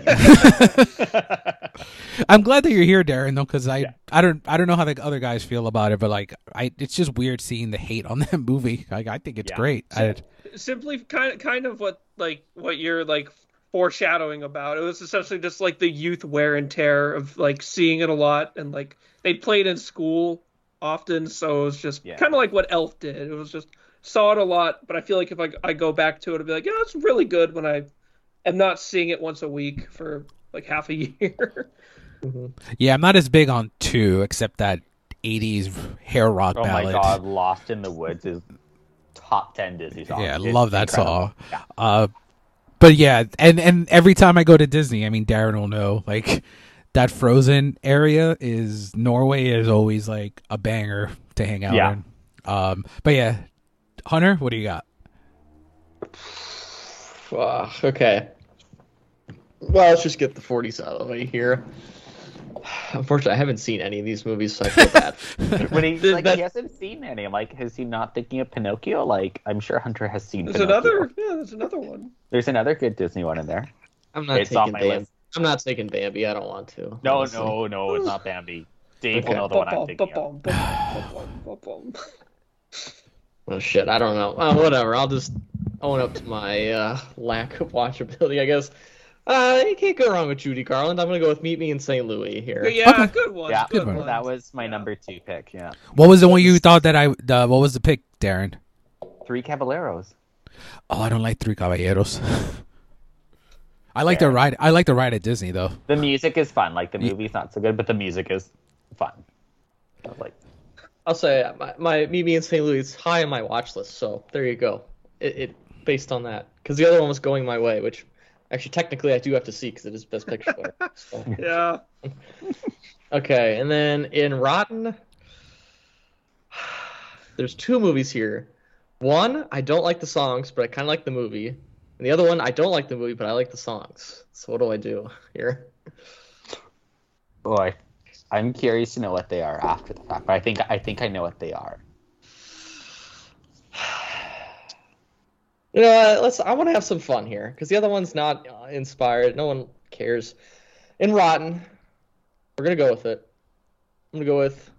I'm glad that you're here, Darren, though, because I Yeah. I don't I don't know how the other guys feel about it, but like I it's just weird seeing the hate on that movie. Like I think it's Yeah. great. I, simply kind of kind of what like what you're like foreshadowing about. It was essentially just like the youth wear and tear of like seeing it a lot and like they played in school often, so it was just Yeah. kind of like what Elf did. It was just saw it a lot, but I feel like if I I go back to it, I'd be like, yeah, it's really good when I am not seeing it once a week for like half a year. yeah, I'm not as big on two, except that '80s hair rock oh ballad. my god, Lost in the Woods is top ten Disney song. Yeah, I It's love that incredible. song. Yeah. Uh, but yeah, and and every time I go to Disney, I mean, Darren will know, like that Frozen area is Norway is always like a banger to hang out Yeah. in. Um, but yeah, Hunter, what do you got? Ah, okay. Well, let's just get the 40s out of the way here. Unfortunately, I haven't seen any of these movies, so I feel bad. when he's Th- like, that- he hasn't seen any. I'm like, is he not thinking of Pinocchio? Like, I'm sure Hunter has seen. There's Pinocchio. another. Yeah, there's another one. There's another good Disney one in there. I'm not It's on taking my Bambi. list. I'm not taking Bambi. I don't want to. No, honestly. no, no, it's not Bambi. Dave Okay. will know the one I'm thinking of. Oh shit, I don't know. Well, whatever. I'll just own up to my uh, lack of watchability, I guess. Uh, you can't go wrong with Judy Garland. I'm gonna go with Meet Me in St. Louis here. Yeah, Okay. good one. Yeah, good one. one. that was my Yeah. number two pick. Yeah, What was the one you thought that I? Uh, what was the pick, Darren? Three Caballeros. Oh, I don't like Three Caballeros. I like Fair. the ride. I like the ride at Disney though. The music is fun. Like the movie's not so good, but the music is fun. I like, I'll say my, my Me being St. Louis is high on my watch list, so there you go. It, it based on that because the other one was going my way, which actually technically I do have to see because it is Best Picture. winner, so. Yeah. Okay, and then in Rotten, there's two movies here. One, I don't like the songs, but I kind of like the movie. And the other one, I don't like the movie, but I like the songs. So what do I do here? boy, I'm curious to know what they are after the fact. But I think I think I know what they are. You know, let's. I want to have some fun here because the other one's not uh, inspired. No one cares. In Rotten, we're gonna go with it. I'm gonna go with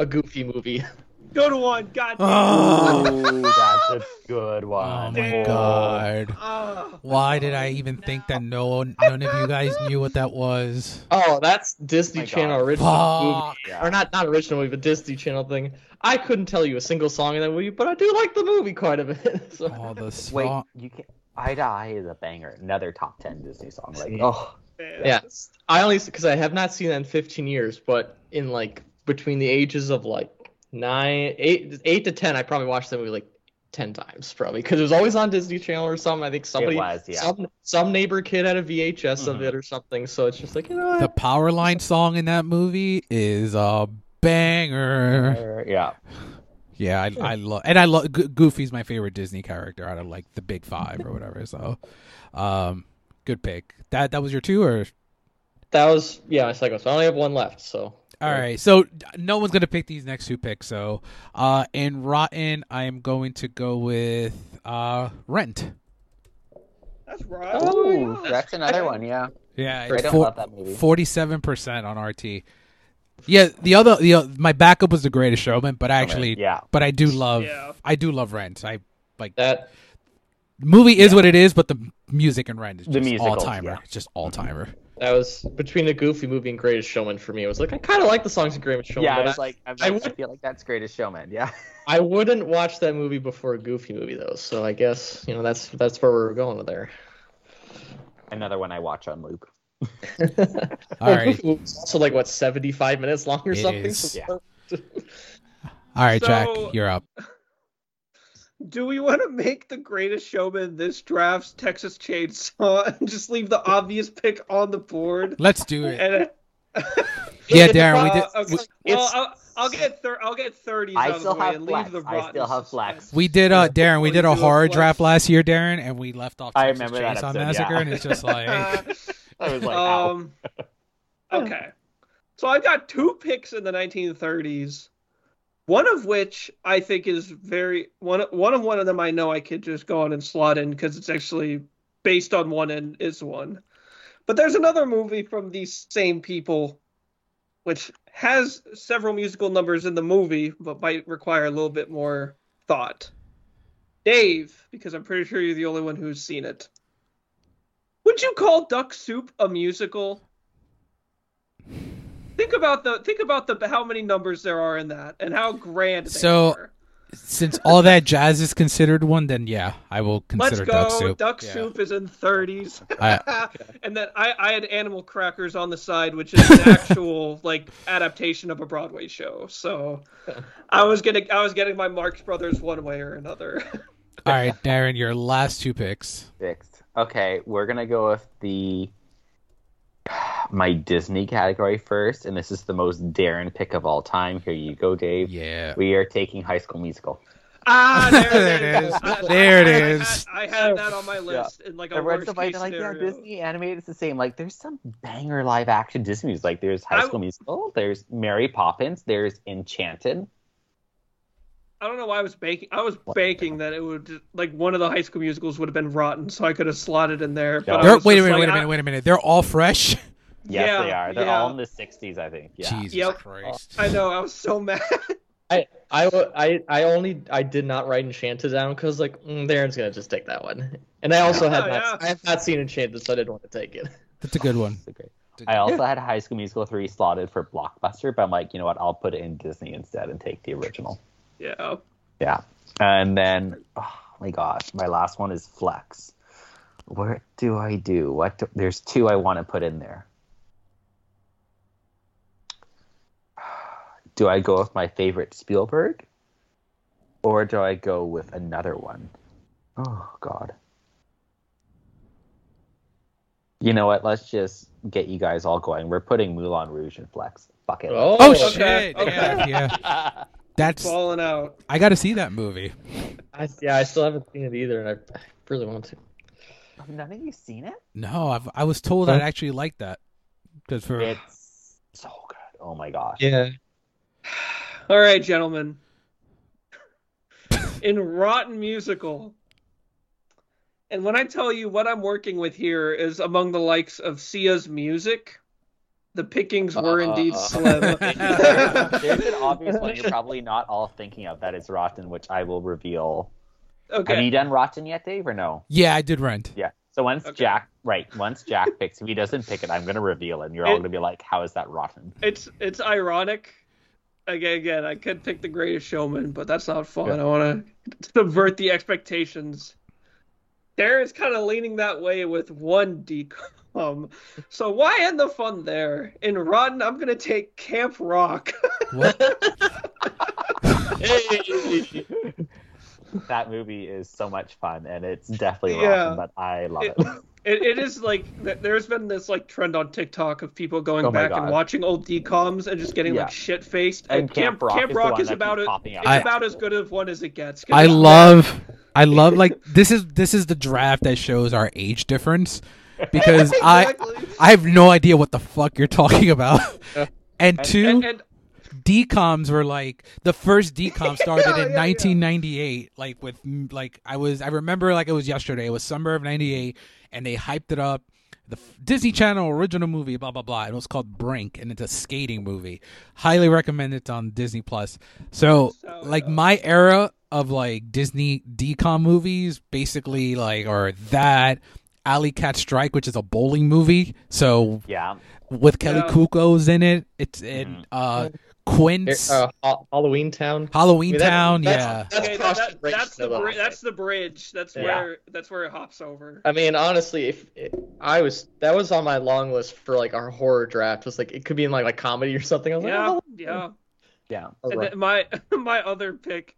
a goofy movie. Go to one. God damn. Oh, that's a good oh one. my god! Ah. Why did I even think that no one, none of you guys knew what that was? Oh, that's Disney My Channel God. original movie. Fuck. Yeah. or not not original movie, but Disney Channel thing. I couldn't tell you a single song in that movie, but I do like the movie quite a bit. so. Oh, the Wait, you can Eye to Eye is a banger. Another top ten Disney song. Like, oh, Man. Yeah, I only because I have not seen that in 15 years, but in like between the ages of like nine, eight, eight to ten, I probably watched that movie like 10 times probably because it was always on Disney Channel or something. I think somebody, was, yeah. some some neighbor kid had a VHS of Mhm. it or something. So it's just like you know what? The power line song in that movie is a banger. yeah. Yeah, I, I love, and I love Goofy's my favorite Disney character out of like the big five or whatever. So, um, good pick. That that was your two, or that was yeah my second. one. So I only have one left. So all right. So no one's gonna pick these next two picks. So, uh, in Rotten, I am going to go with uh Rent. That's right. Oh, yeah. That's another one. Yeah. Yeah, I don't four- love that movie. Forty-seven percent on RT. Yeah, the other, the uh, my backup was The Greatest Showman, but I actually, yeah. but I do love, Yeah. I do love Rent. I like that movie is what it is, but the music and Rent is The just all timer. yeah. It's just all timer. That was between the Goofy movie and Greatest Showman for me. It was like I kind of like the songs in Greatest Showman. Yeah, I but was like, I, I I, would- feel like that's Greatest Showman. Yeah. I wouldn't watch that movie before a Goofy movie though, so I guess you know that's that's where we're going with there. Another one I watch on loop. All Well, right, Goofy movie's also like what seventy-five minutes long or It something. is. so- Yeah. all right, Jack, you're up. Do we want to make the greatest showman this draft's Texas Chainsaw and just leave the obvious pick on the board? Let's do it. And Yeah, It's Darren, we uh, did. okay. we- well, I'll, I'll get thir- I'll get thirties I still have and flex. leave the I still have flex. We did, uh, Darren. We did a We do a horror flex. draft last year, Darren, and we left off. I Texas remember that episode, Massacre, yeah. and it's just like, I was like, um, okay. So I've got two picks in the 1930s. One of which I think is very one. One of one of them I know I could just go on and slot in because it's actually based on one and is one. But there's another movie from these same people, which has several musical numbers in the movie, but might require a little bit more thought. Dave, because I'm pretty sure you're the only one who's seen it. Would you call Duck Soup a musical? Think about the think about the how many numbers there are in that and how grand they So, are. since all that jazz is considered one, then yeah, I will Let's consider go. duck soup. Yeah. Soup is in 30s. I- and then I, I had Animal Crackers on the side, which is an actual like adaptation of a Broadway show. So I was getting I was getting my Marx Brothers one way or another. All right, Darren, your last two picks. Fixed. Okay, we're gonna go with the my Disney category first, and this is the most Darren pick of all time. Here you go, Dave. Yeah. We are taking High School Musical. Ah, there, There it it is. is. I- There it I- I- is. I, had that on my list in like a Everyone's worst so case they're like, yeah. Disney animated is the same. Like, there's some banger live action Disney movies. Like, there's High I- School Musical, there's Mary Poppins, there's Enchanted. I don't know why I was banking. I was banking that it would like one of the High School Musicals would have been Rotten, so I could have slotted in there. But I They're- was wait a minute, like, wait a minute, wait a minute. They're all fresh. Yes, Yeah, they are. They're yeah. all in the 60s, I think. Yeah. Jesus Yep. Christ. I know. I was so mad. I, I, I only I did not write Enchanted down because like mm, Darren's gonna just take that one, and I also had Yeah, not yeah. I have not seen Enchanted, so I didn't want to take it. That's a good one. It's a great. I also had High School Musical 3 slotted for Blockbuster, but I'm like, you know what? I'll put it in Disney instead and take the original. yeah. Yeah. And then, oh my gosh, my last one is Flex. What do I do? What do, there's two I want to put in there. Do I go with my favorite Spielberg, or do I go with another one? Oh God. You know what? Let's just get you guys all going. We're putting Moulin Rouge in Flex. Fuck it. Oh, Oh shit! okay. Yeah, yeah. That's. Falling out. I got to see that movie. I, yeah, I still haven't seen it either, and I, I really want to. None of you seen it? No, I've, I was told I'd actually like that. Because for It's so good. Oh my gosh. Yeah. All right, gentlemen. In Rotten Musical. And when I tell you what I'm working with here is among the likes of Sia's music, the pickings were indeed Uh. slim. There's an obvious one you're probably not all thinking of that is Rotten, which I will reveal. okay. Have you done Rotten yet, Dave, or no? yeah, I did rent. Yeah. So once Okay. Jack, right, once Jack picks, if he doesn't pick it, I'm going to reveal it, and you're all going to be like, how is that rotten? It's it's ironic. Again, again, I could pick the Greatest Showman, but that's not fun. Yeah. I want to subvert the expectations. Darren's kind of leaning that way with one DCOM. So why end the fun there? In Rotten, I'm gonna take Camp Rock. What? Hey! That movie is so much fun, and it's definitely Yeah. rotten, but I love It- it. it, it is like there's been this like trend on TikTok of people going Oh my back and watching old DCOMs and just getting Yeah. like shit faced. And Camp Rock is the one is about keeps it. It's I- about as good of one as it gets. I love, I love like this is this is the draft that shows our age difference because I Exactly. I have no idea what the fuck you're talking about. And two, and, and DCOMs were like the first DCOM started Yeah, in yeah, yeah. 1998 like with like i was i remember like it was yesterday it was summer of 98 and they hyped it up the f- disney channel original movie blah blah blah and it was called brink and it's a skating movie highly recommend it on disney plus so So, like my era of like disney DCOM movies basically like or that alley cat strike which is a bowling movie so yeah. with kelly Yeah. Cuoco's in it it's in Mhm. uh quince Uh, Ha- Halloween Town. Halloween I mean, that- Town, that's- yeah. That's Okay, that- that- the bridge that's the the- bri- that's the bridge. That's Yeah. where that's where it hops over. I mean, honestly, if it, I was that was on my long list for like our horror draft. Was like it could be in like like comedy or something. I was Yeah, like, yeah. Yeah. oh, And right. my my other pick,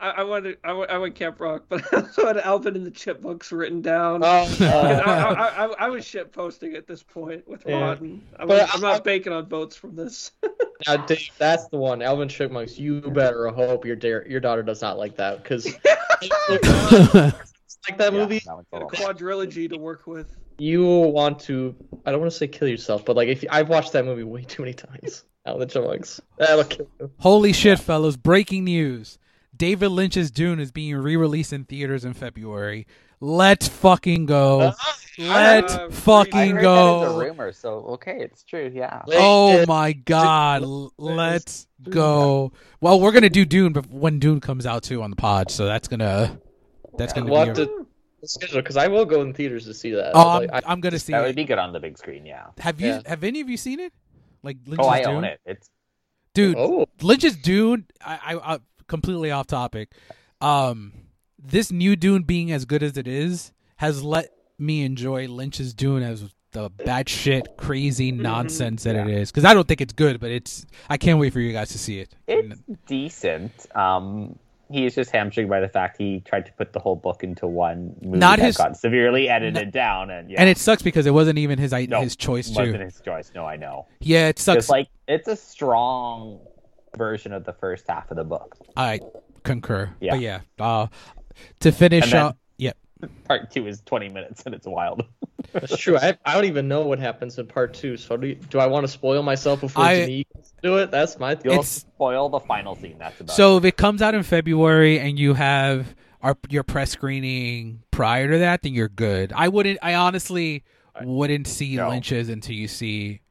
I, I wanted I, went- I went Camp Rock, but I also had Alvin and the Chipmunks written down. Oh, 'Cause I, uh, I, I, I was shit posting at this point with Yeah. Rotten. I'm, But I'm I- not banking on votes from this. now, Dave, that's the one. Alvin Chipmunks. You better hope your da- your daughter does not like that because like that Yeah, movie. that a a quadrilogy to work with. You want to. I don't want to say kill yourself, but like if you, I've watched that movie way too many times. Alvin Chipmunks. That'll kill you. Holy shit, fellas! Breaking news: David Lynch's Dune is being re-released in theaters in February. Let's fucking go! Let's Uh, I fucking heard that is a go! rumor, so okay, it's true. Yeah. Oh my god! Let's go! Well, we're gonna do Dune, but when Dune comes out too on the pod, so that's gonna that's gonna We'll be. have A, to schedule because I will go in theaters to see that. oh, I'm, Like, I- I'm gonna see That would be good on the big screen. Yeah. Have you? Yeah. Have any of you seen it? Like Lynch's Oh, I Dune? own it. It's dude. oh, Lynch's Dune, I, I, I completely off topic. Um, this new Dune being as good as it is has let me enjoy Lynch's Dune as the batshit crazy nonsense that it is. Because I don't think it's good, but it's. I can't wait for you guys to see it. it's decent. Um, is just hamstringed by the fact he tried to put the whole book into one movie Not that his- got severely edited down, and yeah, And it sucks because it wasn't even his no, his choice wasn't too. his choice. No, I know. Yeah, it sucks. It's like it's a strong version of the first half of the book. I concur. Yeah. But yeah, uh, to finish up, yeah. Part two is 20 minutes and it's wild. That's true. I, I don't even know what happens in part two. So do, you, do I want to spoil myself before I- Denise do it? That's my. You'll It's- spoil the final scene. That's about So it. if it comes out in February and you have our your press screening prior to that, then you're good. I wouldn't. I honestly wouldn't see No. Lynch's until you see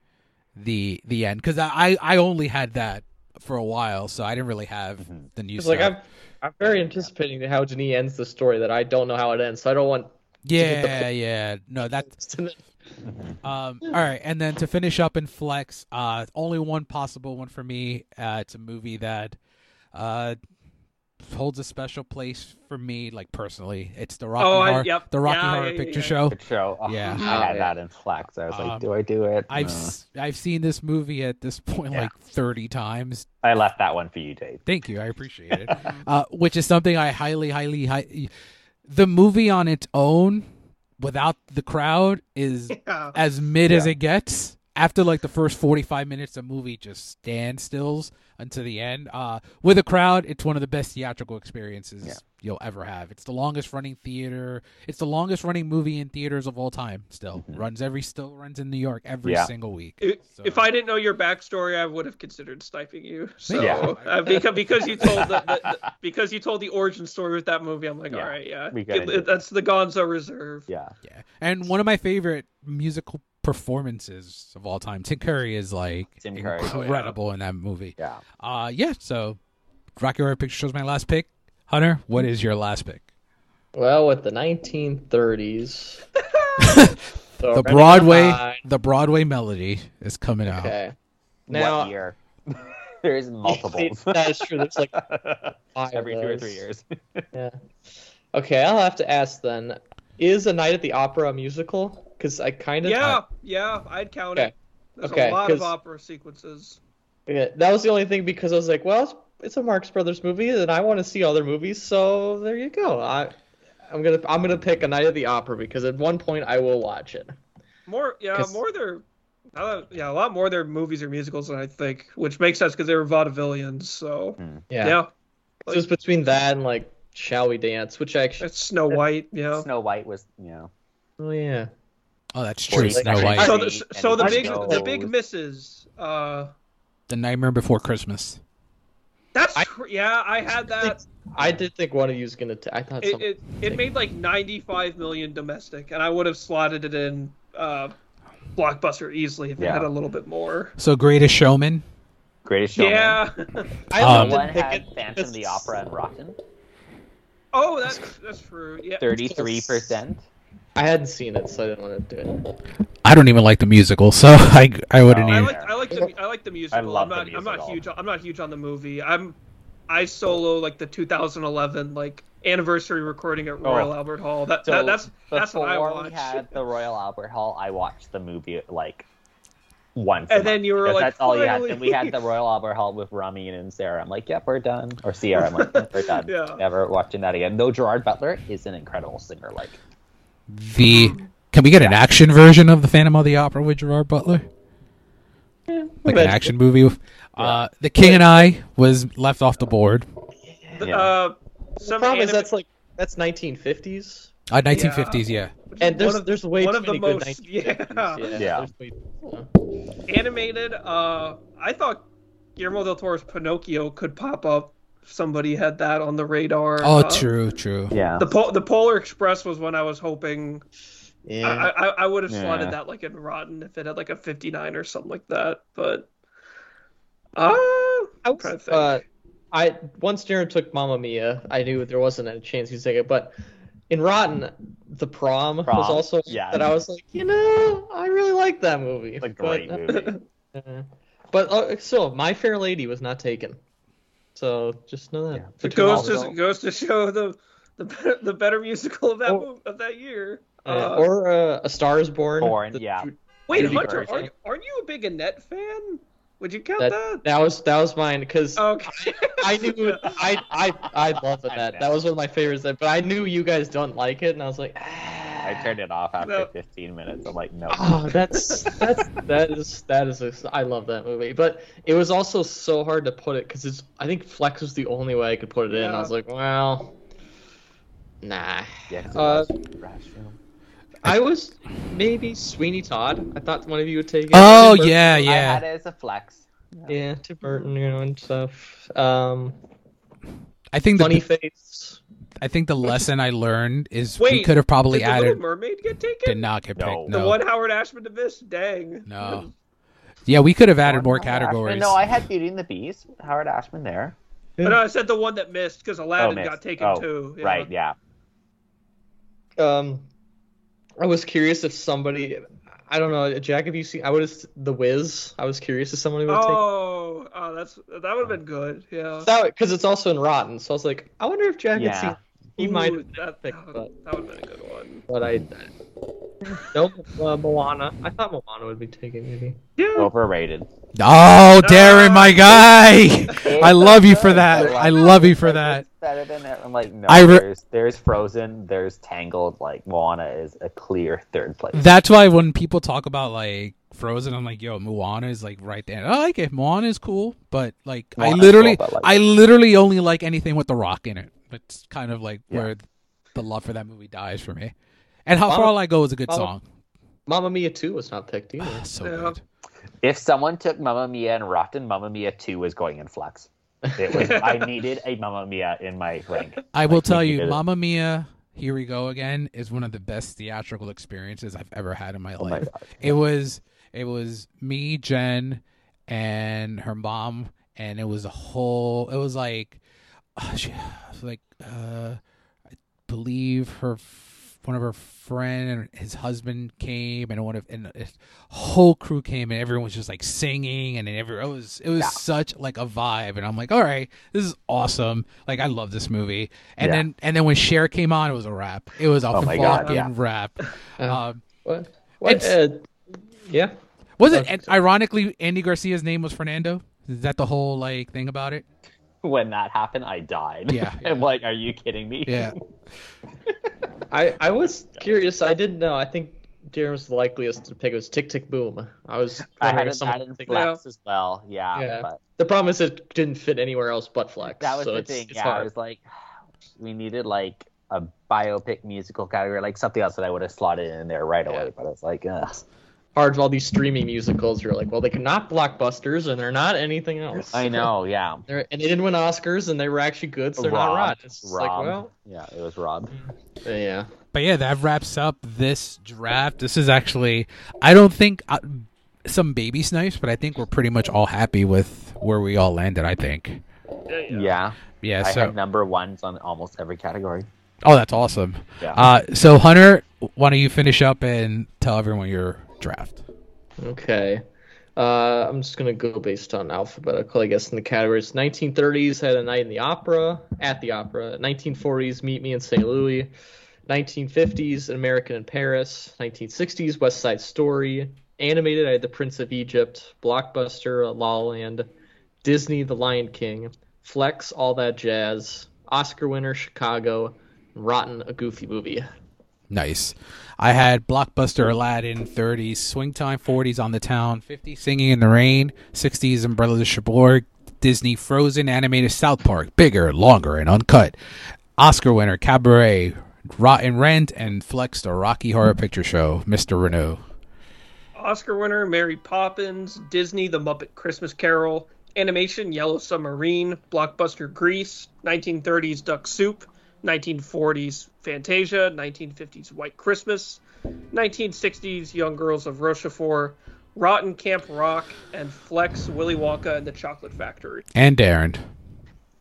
the the end because I, I I only had that for a while, so I didn't really have Mm-hmm. the news. Like I'm. I'm very anticipating how Denis ends the story that I don't know how it ends. So I don't want. yeah, yeah. No, that's Um, all right, and then to finish up in Flex, uh, only one possible one for me. Uh, it's a movie that uh, holds a special place for me, like personally. It's the Rocky Oh, I- Horror, yep. the Rocky Yeah, Horror yeah, Picture yeah. Show. Good show. Oh, Yeah. I had that in Flex. I was like, Um, do I do it? I've No. s- I've seen this movie at this point Yeah. like thirty times. I left that one for you, Dave. Thank you, I appreciate it. uh, which is something I highly, highly, high. The movie on its own, without the crowd, is Yeah. as mid as it gets. After like the first forty five minutes, the movie just standstills until the end. Uh, with a crowd, it's one of the best theatrical experiences Yeah. you'll ever have. It's the longest running theater. It's the longest running movie in theaters of all time. Still runs every still runs in New York every Yeah. single week. If, So- if I didn't know your backstory, I would have considered sniping you. So Yeah. uh, because because you told the, the, the- because you told the origin story with that movie, I'm like, Yeah, all right, yeah, we gotta It- do it. that's the Gonzo Reserve. Yeah. Yeah, and one of my favorite musical performances of all time. Tim Curry is like Tim Curry. Oh, yeah. incredible in that movie. Yeah. Uh yeah. So Rocky Horror Picture Show's my last pick. Hunter, what is your last pick? Well, with the 1930s. so The Broadway, the Broadway melody is coming out. Okay. Now, what year? There's multiple. that is true. There's like five Every two or three years. Yeah. Okay, I'll have to ask then. Is A Night at the Opera a musical? Because I kind of Yeah, yeah, I'd count Okay. it. There's Okay, a lot of opera sequences. Okay, that was the only thing because I was like, well, it's, it's a Marx Brothers movie, and I want to see other movies, so there you go. I, I'm gonna I'm gonna pick A Night at the Opera because at one point I will watch it. More, yeah, 'Cause- more their, uh, yeah, a lot more of their movies or musicals than I think, which makes sense because they were vaudevillians. So Yeah. yeah, It's just between that and like Shall We Dance, which actually, it's Snow White. Yeah. Snow White was, yeah. oh yeah, Oh, that's Forty true. Snow seconds. White. So, the, so the big, Snow- the big misses. Uh, The Nightmare Before Christmas. that's I- tr- yeah, I had that. I did think one of you was gonna. T- I thought It, it it made like 95 million domestic, and I would have slotted it in uh, blockbuster easily if it had a little bit more. So Greatest Showman. Greatest Showman. Yeah. I Um, One had it Phantom because- the Opera and Rotten. oh, that's that's true. Yeah. 33%. I hadn't seen it, so I didn't want to do it. I don't even like the musical, so I I wouldn't Oh, I like I like the I like the musical. love I'm the not I'm not huge I'm not huge on the movie. I'm I solo like the 2011 like anniversary recording at oh. Royal Oh. Albert Hall. That, So that that's that's what I watched. before we had the Royal Albert Hall, I watched the movie like once. And then you were like, that's all you had. finally. Then we had the Royal Albert Hall with Rami and Sarah. I'm like, yep, we're done. Or Sierra, I'm like, we're done. Yeah. Never watching that again. Though Gerard Butler is an incredible singer. Like, The can we get an action version of the Phantom of the Opera with Gerard Butler? Like an action movie. With, uh, the King and I was left off the board. The- Yeah. uh, The some problem is that's like that's 1950s, Uh, 1950s, yeah. and there's one of- there's way one too of the many good most- 1950s. yeah. Yeah. there's way- animated. Uh, I thought Guillermo del Toro's Pinocchio could pop up. Somebody had that on the radar. Oh, Uh, true, true. yeah. The po- the Polar Express was when I was hoping yeah. I, I I would have slotted Yeah. that like in Rotten if it had like a 59 or something like that. But uh, I I'm was, to think. uh, I once Darren took Mamma Mia, I knew there wasn't a chance he'd take it, but in Rotten, the prom, Prom, was also yeah. that I was like, you know, I really like that movie. It's a great but, movie. uh, but uh, still, My Fair Lady was not taken, so just know that. Yeah. For it two goes dollars. to goes to show the the better, the better musical of that Oh. mov- of that year. Uh, Uh, or uh, A Star Is Born. Born, The- yeah. wait, Judy Hunter, are, aren't you a big Annette fan? Would you count that? That, that was that was mine because Okay. I knew I I I love Annette. That was one of my favorites. But I knew you guys don't like it, and I was like, ah, I turned it off after No. 15 minutes. I'm like, no. Oh, that's that's that is that is a, I love that movie, but it was also so hard to put it because it's I think Flex was the only way I could put it in. I was like, well, nah. Yeah, Uh, was a film. I was maybe Sweeney Todd. I thought one of you would take it. Oh Tim Burton. yeah, I yeah. had it as a flex. yeah, Tim Burton, you know, and stuff. Um, I think Funny the Face. I think the lesson I learned is we could have probably Did the Little added. Mermaid get taken? Did not get No. picked. The No. one Howard Ashman to miss? Dang. No. Yeah, we could have added more Howard Ashman. categories. No, I had Beauty and the Beast. Howard Ashman there. But no, I said the one that missed because Aladdin missed. got taken Oh, too. yeah. Right, yeah. Um, I was curious if somebody. I don't know, Jack. Have you seen? I would have the Wiz. I was curious if somebody would take Oh, oh, that's that would have been good. Yeah. that because it's also in Rotten. So I was like, I wonder if Jack Yeah. had seen. He Ooh, might have that, picked, that, but that would have been a good one. but I. Nope, uh, Moana. I thought Moana would be taken maybe. Yeah. Overrated. Oh, Darren, my guy! I love you for that. I love you for that. Better than it. I'm like, no. I re- there's, there's Frozen. There's Tangled. Like Moana is a clear third place. That's why when people talk about like Frozen, I'm like, yo, Moana is like right there. I like it. Moana is cool, but like I literally, cool, but, like- I literally only like anything with The Rock in it. It's kind of like Yeah. where the love for that movie dies for me. And How Mama- Far Will I Go is a good Mama- song. Mamma Mia 2 was not picked either. So Yeah. good. If someone took Mamma Mia and Rotten, Mamma Mia 2 was going in flex. It was. I needed a Mamma Mia in my rank. I will Like, tell you, did. Mamma Mia, Here We Go Again is one of the best theatrical experiences I've ever had in my Oh my life. God. It was it was me, Jen, and her mom, and it was a whole. It was like, uh, she, like uh, I believe her f- one of her friend and his husband came, and one of and a whole crew came, and everyone was just like singing, and every it was it was Yeah. such like a vibe, and I'm like, all right, this is awesome. Like I love this movie, and Yeah. then and then when Cher came on, it was a wrap. It was a Oh fucking God, yeah. rap. Yeah. Um, What? What? It's- Uh, yeah. was it? Ironically, Andy Garcia's name was Fernando. Is that the whole like thing about it? When that happened, I died. Yeah, I'm like, are you kidding me? Yeah. I I was curious. I didn't know. I think Darren was the likeliest to pick. It was Tick Tick Boom. I was. I wondering had if it someone that in would flex as well. Yeah, Yeah. but The problem is it didn't fit anywhere else but Flex. that was so the it's, thing. It's yeah, I was like, we needed like a biopic musical category, like something else that I would have slotted in there right away. Yeah. But it's like, ugh. Hard with all these streaming musicals. You're like, well, they are not blockbusters and they're not anything else. I know. Yeah, They're, and they didn't win Oscars and they were actually good, so they're not Rob, rotten. It's just like, well, yeah, it was Rob. uh, yeah. But yeah, that wraps up this draft. This is actually, I don't think uh, some baby snipes, but I think we're pretty much all happy with where we all landed. I think. Yeah. yeah. Yeah, Yeah. I so. had number ones on almost every category. oh, that's awesome. Yeah. Uh, so Hunter, why don't you finish up and tell everyone your draft? Okay. Uh, I'm just gonna go based on alphabetical, I guess, in the categories. 1930s had a night in the opera, at the opera. 1940s, Meet Me in St. Louis. 1950s, An American in Paris. 1960s, West Side Story. Animated, I had The Prince of Egypt. Blockbuster, La La Land. Disney, The Lion King. Flex, All That Jazz. Oscar winner, Chicago. Rotten, a goofy movie. Nice. I had Blockbuster Aladdin 30s, Swing Time 40s on the Town, 50s Singin' in the Rain, 60s Umbrellas of Cherbourg, Disney Frozen animated South Park, bigger, longer, and uncut. Oscar winner Cabaret, Rotten Rent, and Flex the Rocky Horror Picture Show, Mr. Renault. Oscar winner Mary Poppins, Disney The Muppet Christmas Carol, animation Yellow Submarine, blockbuster Grease, 1930s Duck Soup, 1940s Fantasia, 1950s White Christmas, 1960s Young Girls of Rochefort, Rotten Camp Rock, and Flex Willy Wonka and the Chocolate Factory. And Darren.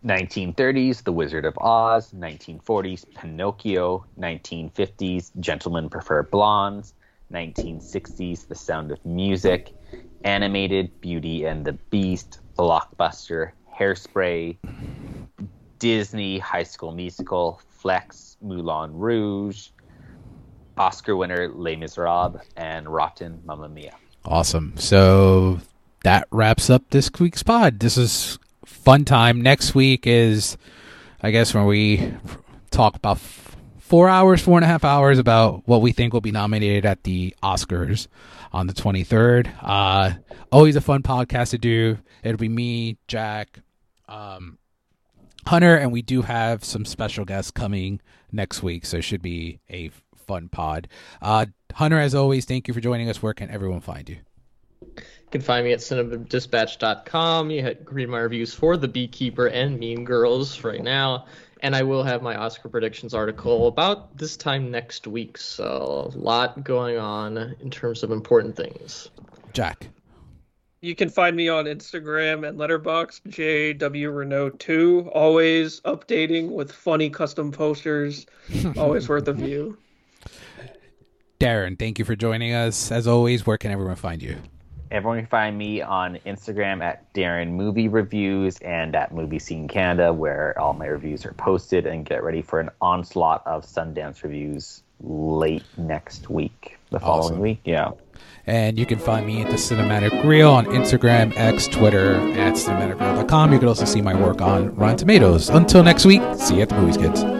1930s, The Wizard of Oz. 1940s, Pinocchio. 1950s, Gentlemen Prefer Blondes. 1960s, The Sound of Music. Animated, Beauty and the Beast. Blockbuster, Hairspray. Disney, High School Musical. Flex, Moulin Rouge. Oscar winner, Les Miserables. And Rotten, Mamma Mia. Awesome. So that wraps up this week's pod. This is fun time. Next week is, I guess, when we talk about four hours, four and a half hours about what we think will be nominated at the Oscars on the 23rd. Uh, always a fun podcast to do. It'll be me, Jack, um, Hunter, and we do have some special guests coming next week, so it should be a fun pod. Uh, Hunter, as always, thank you for joining us. Where can everyone find you? You can find me at cinemadispatch.com. You had read my reviews for The Beekeeper and Mean Girls right now. And I will have my Oscar predictions article about this time next week. So, a lot going on in terms of important things. Jack. You can find me on Instagram and Letterboxd, JW Renault 2. Always updating with funny custom posters. Always worth a view. Darren, thank you for joining us. As always, where can everyone find you? Everyone can find me on Instagram at Darren Movie Reviews and at Movie Scene Canada, where all my reviews are posted. And get ready for an onslaught of Sundance reviews late next week, the following Awesome. week. Yeah. And you can find me at the Cinematic Reel on Instagram, X, Twitter, at cinematicreel.com. You can also see my work on Rotten Tomatoes. Until next week, see you at the movies, kids.